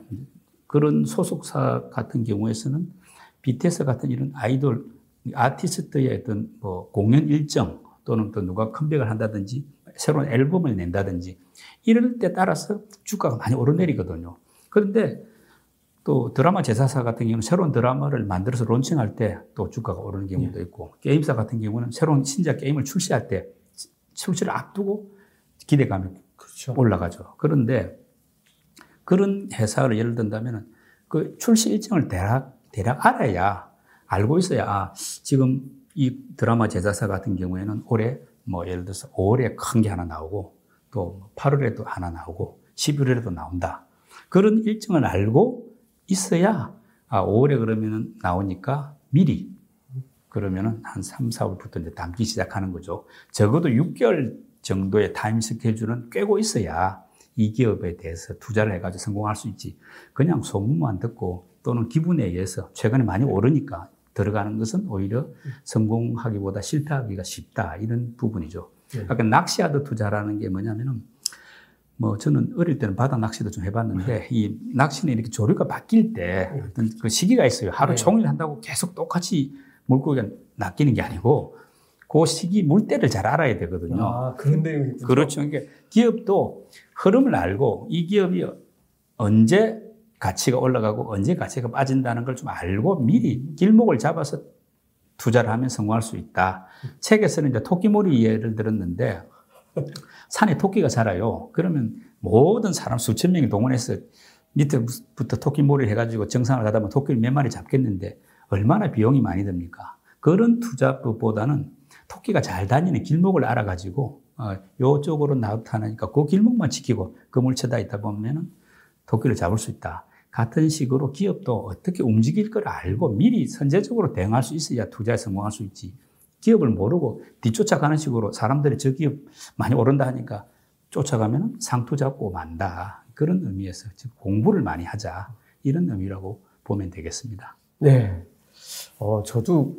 그런 소속사 같은 경우에서는 BTS 같은 이런 아이돌 아티스트의 어떤 뭐 공연 일정 또는 또 누가 컴백을 한다든지 새로운 앨범을 낸다든지 이럴 때 따라서 주가가 많이 오르내리거든요. 그런데 또 드라마 제사사 같은 경우는 새로운 드라마를 만들어서 론칭할 때 또 주가가 오르는 경우도 있고 게임사 같은 경우는 새로운 신작 게임을 출시할 때 출시를 앞두고 기대감이 그렇죠. 올라가죠. 그런데 그런 회사를 예를 든다면 그 출시 일정을 대략, 대략 알아야 알고 있어야 아, 지금 이 드라마 제작사 같은 경우에는 올해 뭐 예를 들어서 5월에 큰 게 하나 나오고 또 8월에도 하나 나오고 11월에도 나온다. 그런 일정을 알고 있어야 아, 5월에 그러면은 나오니까 미리 그러면은 한 3, 4월부터 이제 담기 시작하는 거죠. 적어도 6개월 정도의 타임 스케줄은 꿰고 있어야 이 기업에 대해서 투자를 해가지고 성공할 수 있지. 그냥 소문만 듣고 또는 기분에 의해서 최근에 많이 오르니까 들어가는 것은 오히려 성공하기보다 실패하기가 쉽다. 이런 부분이죠. 네. 아까 낚시하드 투자라는 게 뭐냐면은 뭐 저는 어릴 때는 바다 낚시도 좀 해봤는데 네. 이 낚시는 이렇게 조류가 바뀔 때 네. 어떤 그 시기가 있어요. 하루 네. 종일 한다고 계속 똑같이 물고기가 낚이는 게 아니고 그 시기 물때를 잘 알아야 되거든요. 아, 그런 내용이 그렇죠. 그러니까 기업도 흐름을 알고 이 기업이 언제 가치가 올라가고 언제 가치가 빠진다는 걸 좀 알고 미리 길목을 잡아서 투자를 하면 성공할 수 있다. 책에서는 이제 토끼몰이 예를 들었는데 산에 토끼가 살아요. 그러면 모든 사람 수천 명이 동원해서 밑에부터 토끼몰이를 해가지고 정상을 가다 보면 토끼를 몇 마리 잡겠는데 얼마나 비용이 많이 듭니까? 그런 투자법보다는 토끼가 잘 다니는 길목을 알아가지고 어, 요쪽으로 나타나니까 그 길목만 지키고 그물 쳐다 있다 보면은 토끼를 잡을 수 있다. 같은 식으로 기업도 어떻게 움직일 걸 알고 미리 선제적으로 대응할 수 있어야 투자에 성공할 수 있지. 기업을 모르고 뒤쫓아가는 식으로 사람들이 저 기업 많이 오른다 하니까 쫓아가면 상투 잡고 만다. 그런 의미에서 즉 공부를 많이 하자. 이런 의미라고 보면 되겠습니다. 네. 어, 저도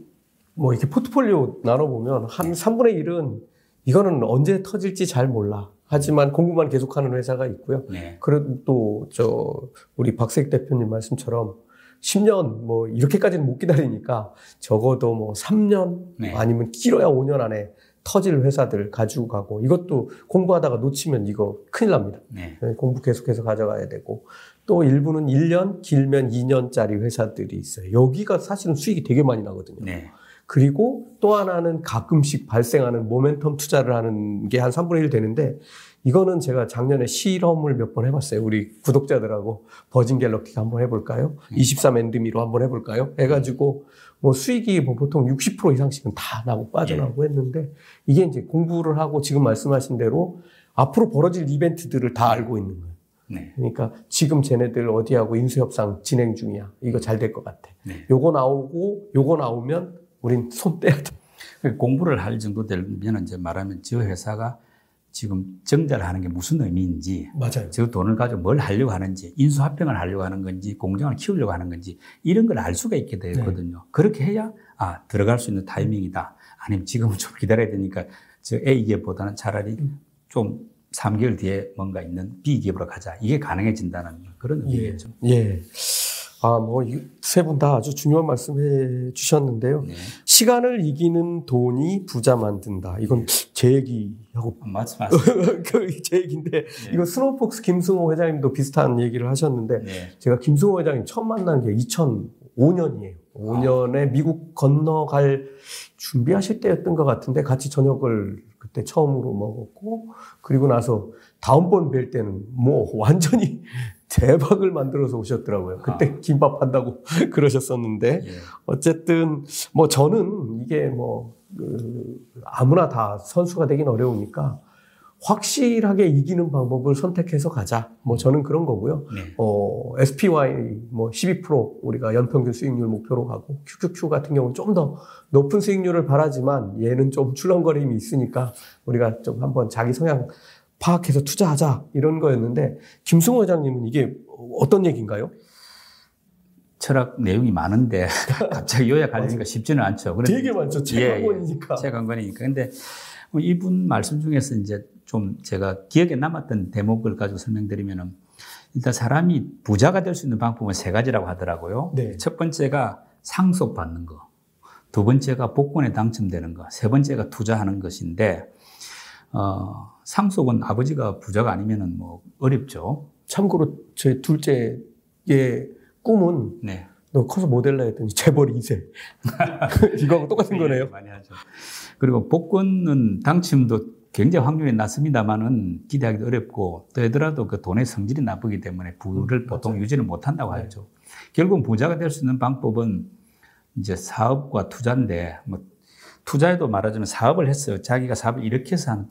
뭐 이렇게 포트폴리오 나눠보면 한 3분의 1은 이거는 언제 터질지 잘 몰라. 하지만 공부만 계속하는 회사가 있고요. 네. 그래도 또저 우리 박색 대표님 말씀처럼 10년 뭐 이렇게까지는 못 기다리니까 적어도 뭐 3년 네. 아니면 길어야 5년 안에 터질 회사들 가지고 가고 이것도 공부하다가 놓치면 이거 큰일 납니다. 네. 네 공부 계속해서 가져가야 되고 또 일부는 1년 길면 2년짜리 회사들이 있어요. 여기가 사실은 수익이 되게 많이 나거든요. 네. 그리고 또 하나는 가끔씩 발생하는 모멘텀 투자를 하는 게 한 3분의 1 되는데 이거는 제가 작년에 실험을 몇 번 해봤어요. 우리 구독자들하고 버진 갤럭티가 한번 해볼까요? 23 엔드미로 한번 해볼까요? 해가지고 뭐 수익이 뭐 보통 60% 이상씩은 다 나고 빠져나고 예. 했는데 이게 이제 공부를 하고 지금 말씀하신 대로 앞으로 벌어질 이벤트들을 다 알고 있는 거예요. 네. 그러니까 지금 쟤네들 어디하고 인수협상 진행 중이야. 이거 잘 될 것 같아. 네. 요거 나오고 요거 나오면 우린 손 떼야 돼. 그 공부를 할 정도 되면 이제 말하면 저 회사가 지금 정자를 하는 게 무슨 의미인지, 맞아요. 저 돈을 가지고 뭘 하려고 하는지, 인수합병을 하려고 하는 건지, 공장을 키우려고 하는 건지 이런 걸 알 수가 있게 되거든요. 네. 그렇게 해야 아 들어갈 수 있는 타이밍이다. 아니면 지금은 좀 기다려야 되니까 저 A 기업보다는 차라리 음. 좀 3개월 뒤에 뭔가 있는 B 기업으로 가자. 이게 가능해진다는 그런 예. 의미겠죠. 예. 예. 아, 뭐, 세 분 다 아주 중요한 말씀 해 주셨는데요. 네. 시간을 이기는 돈이 부자 만든다. 이건 제 얘기하고. 맞, 맞습니다. 제 얘기인데, 네. 이거 스노우폭스 김승호 회장님도 비슷한 얘기를 하셨는데, 네. 제가 김승호 회장님 처음 만난 게 2005년이에요. 5년에 아. 미국 건너갈 준비하실 때였던 것 같은데, 같이 저녁을 그때 처음으로 먹었고, 그리고 나서 다음번 뵐 때는 뭐 완전히 대박을 만들어서 오셨더라고요. 그때 아. 김밥 한다고 그러셨었는데 예. 어쨌든 뭐 저는 이게 뭐 그, 아무나 다 선수가 되긴 어려우니까 확실하게 이기는 방법을 선택해서 가자. 뭐 저는 그런 거고요. 네. 어, SPY 뭐 12% 우리가 연평균 수익률 목표로 가고 QQQ 같은 경우는 좀 더 높은 수익률을 바라지만 얘는 좀 출렁거림이 있으니까 우리가 좀 한번 자기 성향 파악해서 투자하자 이런 거였는데 김승호 회장님은 이게 어떤 얘기인가요? 철학 내용이 많은데 갑자기 요약하려니까 쉽지는 않죠. 되게 많죠. 책한 권이니까. 책한 권이니까. 근데 뭐 이분 말씀 중에서 이제 좀 제가 기억에 남았던 대목을 가지고 설명드리면은 일단 사람이 부자가 될 수 있는 방법은 세 가지라고 하더라고요. 네. 첫 번째가 상속받는 거. 두 번째가 복권에 당첨되는 거. 세 번째가 투자하는 것인데, 어, 상속은 아버지가 부자가 아니면은 뭐 어렵죠. 참고로 제 둘째의 꿈은 네. 너 커서 모델라 했더니 재벌 2세. 이거하고 똑같은 네, 거네요. 많이 하죠. 그리고 복권은 당첨도 굉장히 확률이 낮습니다만은 기대하기도 어렵고 더하더라도 그 돈의 성질이 나쁘기 때문에 부를 음, 보통 맞아요. 유지를 못 한다고 네. 하죠. 결국 부자가 될 수 있는 방법은 이제 사업과 투자인데 뭐 투자에도 말하자면 사업을 했어요. 자기가 사업을 이렇게 해서 한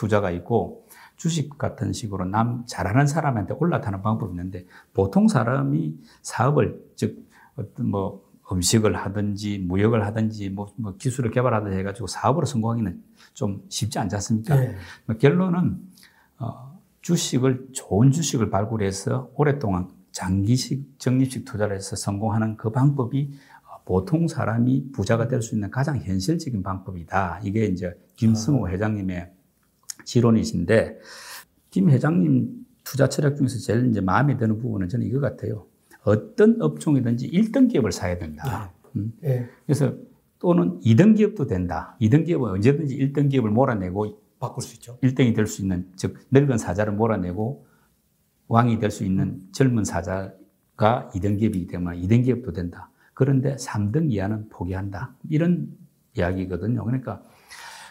투자가 있고 주식 같은 식으로 남 잘하는 사람한테 올라타는 방법이 있는데 보통 사람이 사업을 즉 어떤 뭐 음식을 하든지 무역을 하든지 뭐, 뭐 기술을 개발하든지 해가지고 사업으로 성공하기는 좀 쉽지 않지 않습니까? 네. 뭐 결론은 어, 주식을 좋은 주식을 발굴해서 오랫동안 장기식 적립식 투자를 해서 성공하는 그 방법이 어, 보통 사람이 부자가 될 수 있는 가장 현실적인 방법이다. 이게 이제 김승호 아. 회장님의 지론이신데 김 회장님 투자 철학 중에서 제일 이제 마음에 드는 부분은 저는 이거 같아요. 어떤 업종이든지 1등 기업을 사야 된다. 네. 음. 네. 그래서 또는 2등 기업도 된다. 2등 기업은 언제든지 1등 기업을 몰아내고 바꿀 수 있죠. 1등이 될 수 있는 즉 늙은 사자를 몰아내고 왕이 될 수 있는 젊은 사자가 2등 기업이기 때문에 2등 기업도 된다. 그런데 3등 이하는 포기한다. 이런 이야기거든요. 그러니까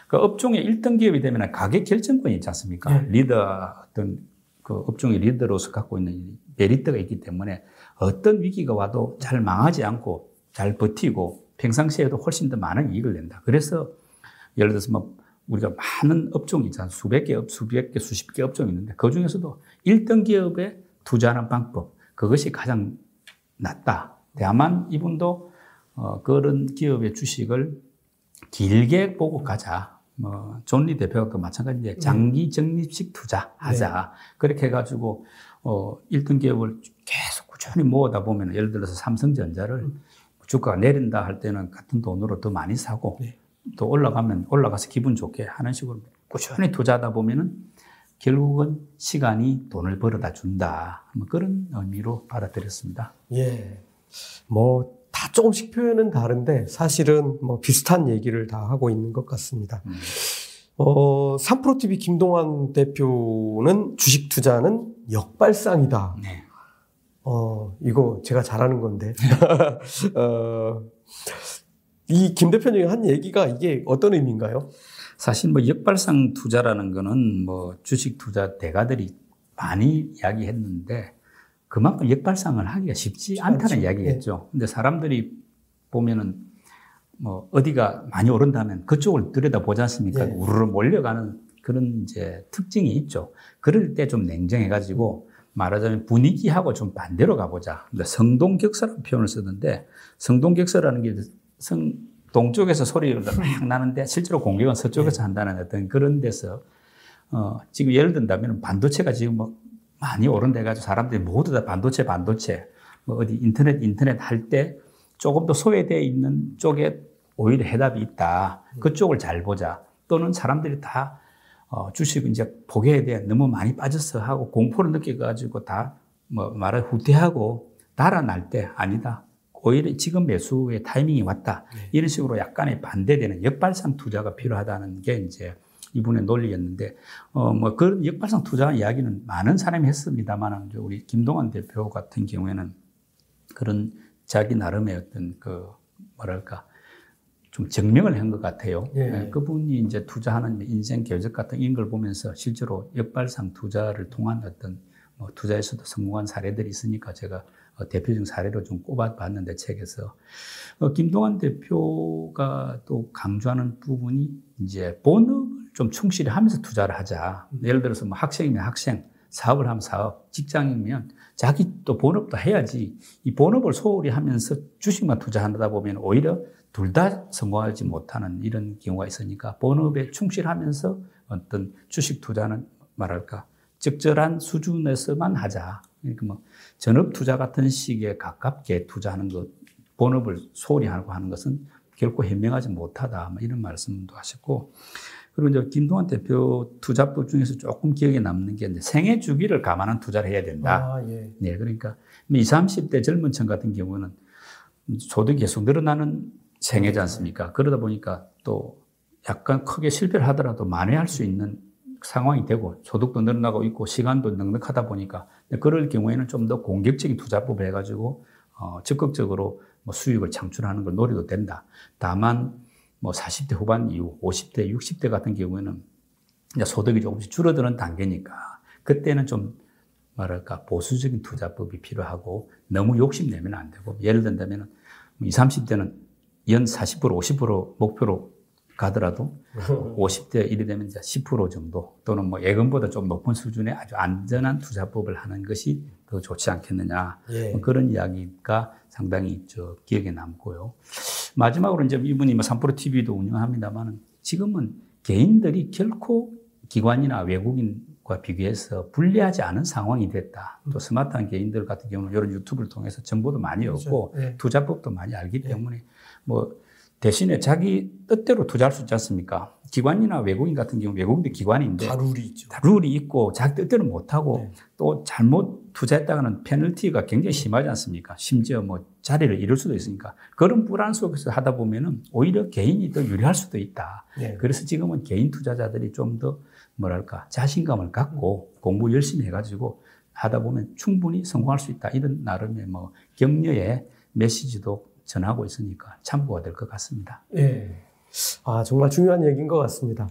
그 업종의 1등 기업이 되면 가격 결정권이 있지 않습니까? 네. 리더 어떤 그 업종의 리더로서 갖고 있는 메리트가 있기 때문에 어떤 위기가 와도 잘 망하지 않고 잘 버티고 평상시에도 훨씬 더 많은 이익을 낸다. 그래서 예를 들어서 뭐 우리가 많은 업종이 있잖아요. 수백 개, 수백 개, 수십 개 업종이 있는데 그 중에서도 1등 기업에 투자하는 방법, 그것이 가장 낫다. 다만 이분도 어, 그런 기업의 주식을 길게 보고 가자. 뭐, 존리 대표가 그 마찬가지인데, 네. 장기 적립식 투자 하자. 네. 그렇게 해가지고, 어, 1등 기업을 계속 꾸준히 모으다 보면, 예를 들어서 삼성전자를 음. 주가가 내린다 할 때는 같은 돈으로 더 많이 사고, 네. 또 올라가면 올라가서 기분 좋게 하는 식으로 꾸준히 투자하다 보면은 결국은 시간이 돈을 벌어다 준다. 뭐 그런 의미로 받아들였습니다. 예. 뭐, 다 조금씩 표현은 다른데 사실은 뭐 비슷한 얘기를 다 하고 있는 것 같습니다. 음. 어, 3프로TV 김동환 대표는 주식 투자는 역발상이다. 네. 어, 이거 제가 잘하는 건데. 어, 이 김 대표님이 한 얘기가 이게 어떤 의미인가요? 사실 뭐 역발상 투자라는 거는 뭐 주식 투자 대가들이 많이 이야기했는데 그만큼 역발상을 하기가 쉽지 않다는 그렇죠. 이야기겠죠. 네. 근데 사람들이 보면은 뭐 어디가 많이 오른다면 그쪽을 들여다 보지 않습니까? 네. 우르르 몰려가는 그런 이제 특징이 있죠. 그럴 때 좀 냉정해가지고 말하자면 분위기하고 좀 반대로 가보자. 성동격서라는 표현을 쓰는데 성동격서라는 게 성, 동쪽에서 소리가 막 나는데 실제로 공격은 서쪽에서 네. 한다는 어떤 그런 데서 어, 지금 예를 든다면 반도체가 지금 뭐 많이 오른돼가지고 사람들이 모두 다 반도체, 반도체, 뭐 어디 인터넷, 인터넷 할 때 조금 더 소외되어 있는 쪽에 오히려 해답이 있다. 그쪽을 잘 보자. 또는 사람들이 다 어, 주식 이제 포기에 대해 너무 많이 빠졌어 하고 공포를 느껴가지고 다 뭐 말을 후퇴하고 달아날 때 아니다. 오히려 지금 매수의 타이밍이 왔다. 네. 이런 식으로 약간의 반대되는 역발상 투자가 필요하다는 게 이제 이분의 논리였는데, 어, 뭐, 그런 역발상 투자 이야기는 많은 사람이 했습니다만, 우리 김동완 대표 같은 경우에는 그런 자기 나름의 어떤 그, 뭐랄까, 좀 증명을 한 것 같아요. 예. 네, 그분이 이제 투자하는 인생 계적 같은 이런 걸 보면서 실제로 역발상 투자를 통한 어떤 뭐 투자에서도 성공한 사례들이 있으니까 제가 어, 대표적 사례로 좀 꼽아봤는데 책에서 어, 김동완 대표가 또 강조하는 부분이 이제 본업을 좀 충실히 하면서 투자를 하자. 예를 들어서 뭐 학생이면 학생, 사업을 하면 사업, 직장이면 자기 또 본업도 해야지. 이 본업을 소홀히 하면서 주식만 투자하다 보면 오히려 둘 다 성공하지 못하는 이런 경우가 있으니까 본업에 충실하면서 어떤 주식 투자는 말할까 적절한 수준에서만 하자. 그러니까 뭐 전업 투자 같은 시기에 가깝게 투자하는 것, 본업을 소홀히 하고 하는 것은 결코 현명하지 못하다. 뭐 이런 말씀도 하셨고. 그리고 이제 김동환 대표 투자법 중에서 조금 기억에 남는 게 생애 주기를 감안한 투자를 해야 된다. 아, 예. 네, 그러니까 20, 30대 젊은 층 같은 경우는 소득이 계속 늘어나는 생애지 않습니까? 그러다 보니까 또 약간 크게 실패를 하더라도 만회할 수 있는 상황이 되고 소득도 늘어나고 있고 시간도 넉넉하다 보니까 그럴 경우에는 좀 더 공격적인 투자법을 해가지고 어, 적극적으로 뭐 수익을 창출하는 걸 노려도 된다. 다만 뭐 40대 후반 이후 50대, 60대 같은 경우에는 이제 소득이 조금씩 줄어드는 단계니까 그때는 좀 뭐랄까 보수적인 투자법이 필요하고 너무 욕심내면 안 되고 예를 든다면 20, 30대는 연 40% 50% 목표로 가더라도 50대 1이 되면 이제 10% 정도 또는 뭐 예금보다 좀 높은 수준의 아주 안전한 투자법을 하는 것이 더 좋지 않겠느냐. 예. 뭐 그런 이야기가 상당히 저 기억에 남고요. 마지막으로 이제 이분이 뭐 삼프로 TV도 운영합니다만 지금은 개인들이 결코 기관이나 외국인과 비교해서 불리하지 않은 상황이 됐다. 또 스마트한 개인들 같은 경우는 이런 유튜브를 통해서 정보도 많이 얻고 그렇죠. 예. 투자법도 많이 알기 때문에 뭐 대신에 자기 뜻대로 투자할 수 있지 않습니까? 기관이나 외국인 같은 경우 외국인도 기관인데 다 룰이 있죠. 다 룰이 있고 자기 뜻대로 못 하고 네. 또 잘못 투자했다가는 페널티가 굉장히 심하지 않습니까? 심지어 뭐 자리를 잃을 수도 있으니까 그런 불안 속에서 하다 보면은 오히려 개인이 더 유리할 수도 있다. 네. 그래서 지금은 개인 투자자들이 좀 더 뭐랄까 자신감을 갖고 공부 열심히 해가지고 하다 보면 충분히 성공할 수 있다. 이런 나름의 뭐 격려의 메시지도 전하고 있으니까 참고가 될 것 같습니다. 예. 아, 정말 중요한 얘기인 것 같습니다.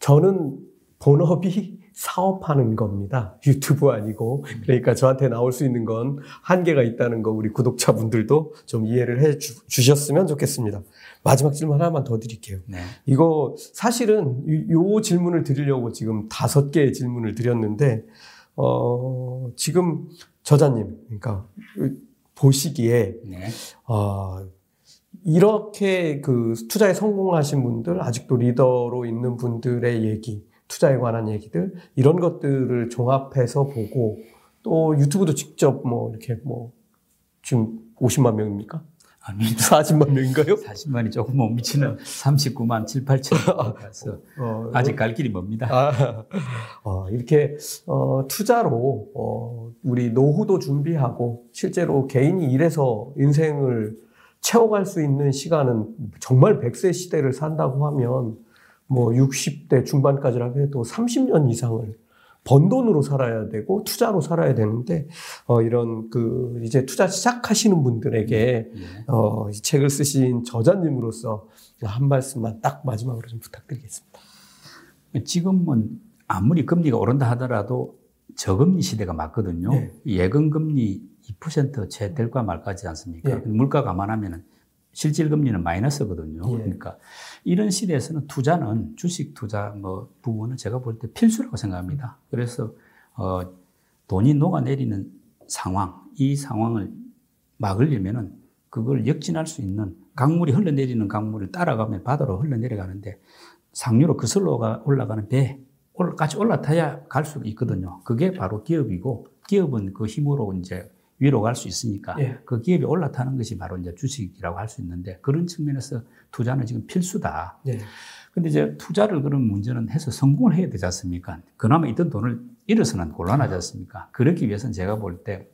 저는 본업이 사업하는 겁니다. 유튜브 아니고. 그러니까 저한테 나올 수 있는 건 한계가 있다는 거 우리 구독자분들도 좀 이해를 해 주, 주셨으면 좋겠습니다. 마지막 질문 하나만 더 드릴게요. 네. 이거 사실은 이- 요 질문을 드리려고 지금 다섯 개의 질문을 드렸는데, 어, 지금 저자님, 그러니까 보시기에 네. 아, 이렇게 그 투자에 성공하신 분들, 아직도 리더로 있는 분들의 얘기, 투자에 관한 얘기들, 이런 것들을 종합해서 보고, 또 유튜브도 직접 뭐 이렇게 뭐, 지금 50만 명입니까? 아닙니다. 40만 명인가요? 40만이 조금 못 미치는 39만 7, 8천 가서 어, 아직 갈 길이 멉니다. 아, 어, 이렇게 어, 투자로 어, 우리 노후도 준비하고 실제로 개인이 일해서 인생을 채워갈 수 있는 시간은 정말 100세 시대를 산다고 하면 뭐 60대 중반까지라고 해도 30년 이상을 번 돈으로 살아야 되고 투자로 살아야 되는데 어, 이런 그 이제 투자 시작하시는 분들에게 예. 어, 이 책을 쓰신 저자님으로서 한 말씀만 딱 마지막으로 좀 부탁드리겠습니다. 지금은 아무리 금리가 오른다 하더라도 저금리 시대가 맞거든요. 네. 예금 금리 2%채 될까 말까지 않습니까? 예. 물가 감안하면 실질 금리는 마이너스거든요. 예. 그러니까 이런 시대에서는 투자는 주식 투자 뭐 부분은 제가 볼 때 필수라고 생각합니다. 그래서 어, 돈이 녹아내리는 상황, 이 상황을 막으려면은 그걸 역진할 수 있는 강물이 흘러내리는 강물을 따라가면 바다로 흘러내려가는데 상류로 가- 올라가는 배, 올- 같이 올라타야 갈 수 있거든요. 그게 바로 기업이고, 기업은 그 힘으로 이제 위로 갈 수 있으니까, 예. 그 기업이 올라타는 것이 바로 이제 주식이라고 할 수 있는데, 그런 측면에서 투자는 지금 필수다. 네. 근데 이제 투자를 그런 문제는 해서 성공을 해야 되지 않습니까? 그나마 있던 돈을 잃어서는 곤란하지 않습니까? 그렇기 위해서는 제가 볼 때,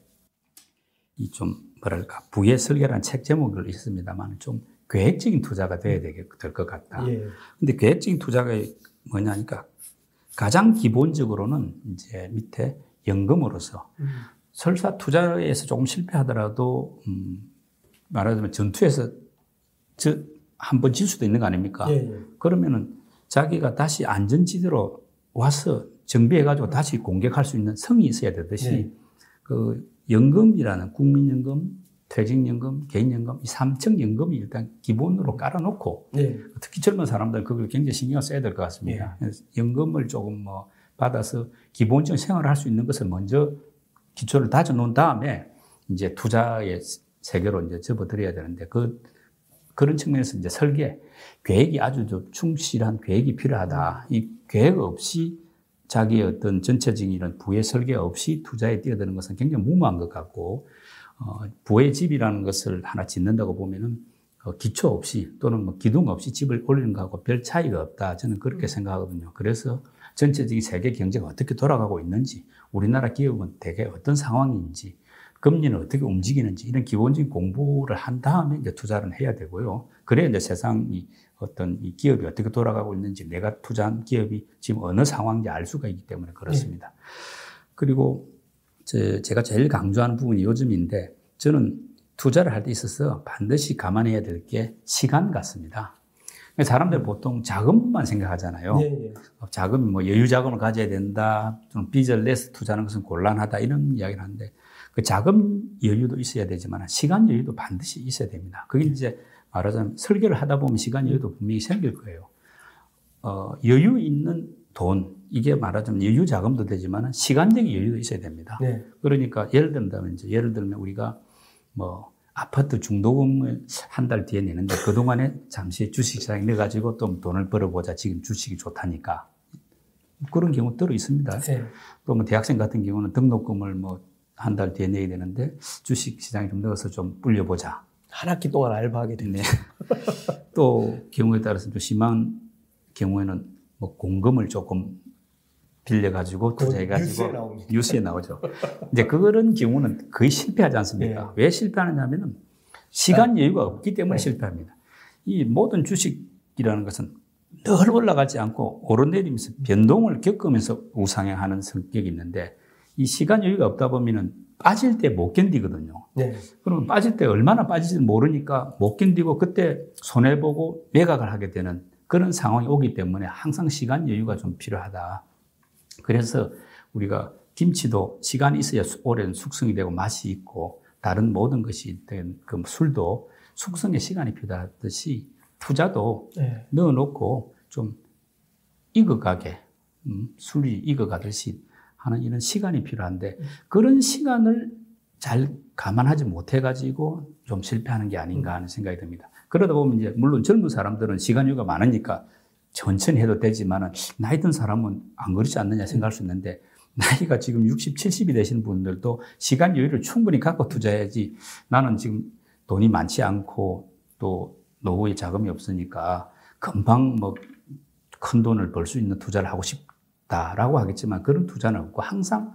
이 좀, 뭐랄까, 부의 설계라는 책 제목을 있습니다만, 좀 계획적인 투자가 돼야 될 것 같다. 예. 근데 계획적인 투자가 뭐냐니까 가장 기본적으로는 이제 밑에 연금으로서 음. 설사 투자에서 조금 실패하더라도 음 말하자면 전투에서 한 번 질 수도 있는 거 아닙니까? 예, 예. 그러면은 자기가 다시 안전지대로 와서 정비해가지고 다시 공격할 수 있는 성이 있어야 되듯이 네. 그 연금이라는 국민연금, 퇴직연금, 개인연금 이 삼층 연금이 일단 기본으로 깔아놓고 예. 특히 젊은 사람들 그걸 굉장히 신경 써야 될 것 같습니다. 그래서 연금을 조금 뭐 받아서 기본적인 생활을 할 수 있는 것을 먼저 기초를 다져 놓은 다음에 이제 투자의 세계로 이제 접어들어야 되는데 그 그런 측면에서 이제 설계 계획이 아주 좀 충실한 계획이 필요하다. 이 계획 없이 자기의 어떤 전체적인 이런 부의 설계 없이 투자에 뛰어드는 것은 굉장히 무모한 것 같고 어, 부의 집이라는 것을 하나 짓는다고 보면은 어, 기초 없이 또는 뭐 기둥 없이 집을 올리는 거하고 별 차이가 없다. 저는 그렇게 생각하거든요. 그래서 전체적인 세계 경제가 어떻게 돌아가고 있는지, 우리나라 기업은 대개 어떤 상황인지, 금리는 어떻게 움직이는지 이런 기본적인 공부를 한 다음에 이제 투자를 해야 되고요. 그래야 이제 세상이 어떤 이 기업이 어떻게 돌아가고 있는지 내가 투자한 기업이 지금 어느 상황인지 알 수가 있기 때문에 그렇습니다. 그리고 제- 제가 제일 강조하는 부분이 요즘인데 저는 투자를 할 때 있어서 반드시 감안해야 될 게 시간 같습니다. 사람들 보통 자금만 생각하잖아요. 예, 예. 자금이 뭐 여유 자금을 가져야 된다, 좀 빚을 내서 투자하는 것은 곤란하다 이런 이야기를 하는데 그 자금 여유도 있어야 되지만 시간 여유도 반드시 있어야 됩니다. 그게 이제 말하자면 설계를 하다 보면 시간 여유도 분명히 생길 거예요. 어, 여유 있는 돈, 이게 말하자면 여유 자금도 되지만 시간적인 여유도 있어야 됩니다. 네. 그러니까 예를 든다면 이제 예를 들면 우리가 뭐 아파트 중도금을 한 달 뒤에 내는데 그동안에 잠시 주식시장에 넣어가지고 또 돈을 벌어보자. 지금 주식이 좋다니까. 그런 경우 들어 있습니다. 네. 또뭐 대학생 같은 경우는 등록금을 뭐 한 달 뒤에 내야 되는데 주식시장에 좀 넣어서 좀 불려보자. 한 학기 동안 알바하게 되네. 또 경우에 따라서 좀 심한 경우에는 뭐 공금을 조금 빌려가지고 투자해가지고 뉴스에, 뉴스에 나오죠. 이제 그런 경우는 거의 실패하지 않습니까? 네. 왜 실패하느냐면은 시간 아. 여유가 없기 때문에 네. 실패합니다. 이 모든 주식이라는 것은 늘 올라가지 않고 오르내리면서 변동을 겪으면서 우상향하는 성격이 있는데 이 시간 여유가 없다 보면은 빠질 때 못 견디거든요. 네. 그러면 빠질 때 얼마나 빠질지 모르니까 못 견디고 그때 손해보고 매각을 하게 되는 그런 상황이 오기 때문에 항상 시간 여유가 좀 필요하다. 그래서 우리가 김치도 시간이 있어야 오랜 숙성이 되고 맛이 있고 다른 모든 것이 된 그 술도 숙성의 시간이 필요하듯이 투자도 네. 넣어놓고 좀 익어가게 음, 술이 익어가듯이 하는 이런 시간이 필요한데 그런 시간을 잘 감안하지 못해가지고 좀 실패하는 게 아닌가 하는 생각이 듭니다. 그러다 보면 이제 물론 젊은 사람들은 시간유가 많으니까 천천히 해도 되지만 나이 든 사람은 안 그렇지 않느냐 생각할 수 있는데 나이가 지금 60, 70이 되시는 분들도 시간 여유를 충분히 갖고 투자해야지 나는 지금 돈이 많지 않고 또 노후에 자금이 없으니까 금방 뭐 큰 돈을 벌 수 있는 투자를 하고 싶다라고 하겠지만 그런 투자는 없고 항상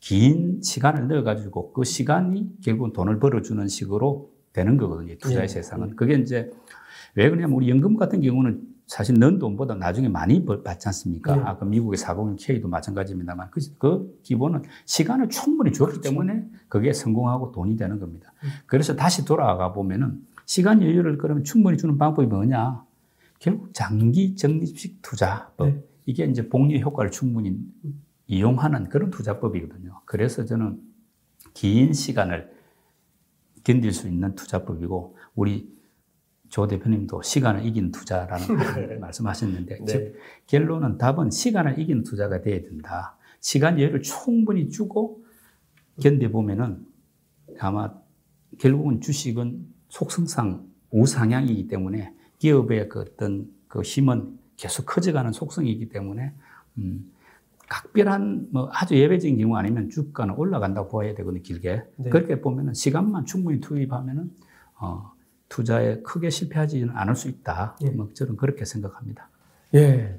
긴 시간을 넣어가지고 그 시간이 결국은 돈을 벌어주는 식으로 되는 거거든요. 투자의 네. 세상은. 그게 이제 왜 그러냐면 우리 연금 같은 경우는 사실 넌 돈보다 나중에 많이 받지 않습니까? 네. 아까 미국의 401k도 마찬가지입니다만 그, 그 기본은 시간을 충분히 줬기 그렇죠. 때문에 그게 성공하고 돈이 되는 겁니다. 음. 그래서 다시 돌아가 보면은 시간 여유를 그러면 충분히 주는 방법이 뭐냐? 결국 장기 적립식 투자법. 네. 이게 이제 복리 효과를 충분히 이용하는 그런 투자법이거든요. 그래서 저는 긴 시간을 견딜 수 있는 투자법이고 우리 조 대표님도 시간을 이긴 투자라는 네. 말씀하셨는데 네. 즉 결론은 답은 시간을 이긴 투자가 돼야 된다. 시간 여유를 충분히 주고 견뎌보면은 아마 결국은 주식은 속성상 우상향이기 때문에 기업의 그 어떤 그 힘은 계속 커져가는 속성이기 때문에 음, 각별한 뭐 아주 예외적인 경우 아니면 주가는 올라간다고 보아야 되거든요 길게 네. 그렇게 보면은 시간만 충분히 투입하면은 어, 투자에 크게 실패하지는 않을 수 있다. 예. 뭐 저는 그렇게 생각합니다. 예.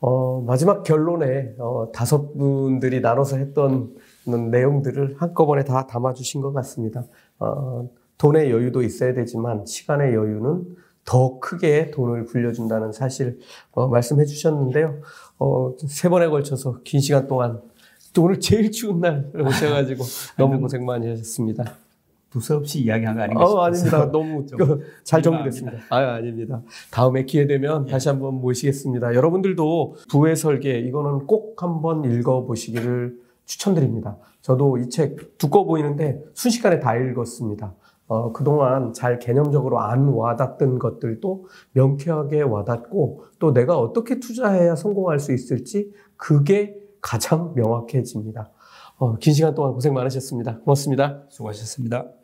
어, 마지막 결론에 어, 다섯 분들이 나눠서 했던 내용들을 한꺼번에 다 담아주신 것 같습니다. 어, 돈의 여유도 있어야 되지만 시간의 여유는 더 크게 돈을 불려준다는 사실 어, 말씀해 주셨는데요. 어, 세 번에 걸쳐서 긴 시간 동안 또 오늘 제일 추운 날 오셔가지고 너무 고생 많이 하셨습니다. 두서없이 이야기한 거 아닌가 어, 아닙니다. 너무 그잘 정리됐습니다. 아, 아닙니다. 다음에 기회 되면 예. 다시 한번 모시겠습니다. 여러분들도 부의 설계 이거는 꼭 한번 읽어보시기를 추천드립니다. 저도 이 책 두꺼워 보이는데 순식간에 다 읽었습니다. 어, 그동안 잘 개념적으로 안 와닿던 것들도 명쾌하게 와닿고 또 내가 어떻게 투자해야 성공할 수 있을지 그게 가장 명확해집니다. 어, 긴 시간 동안 고생 많으셨습니다. 고맙습니다. 수고하셨습니다.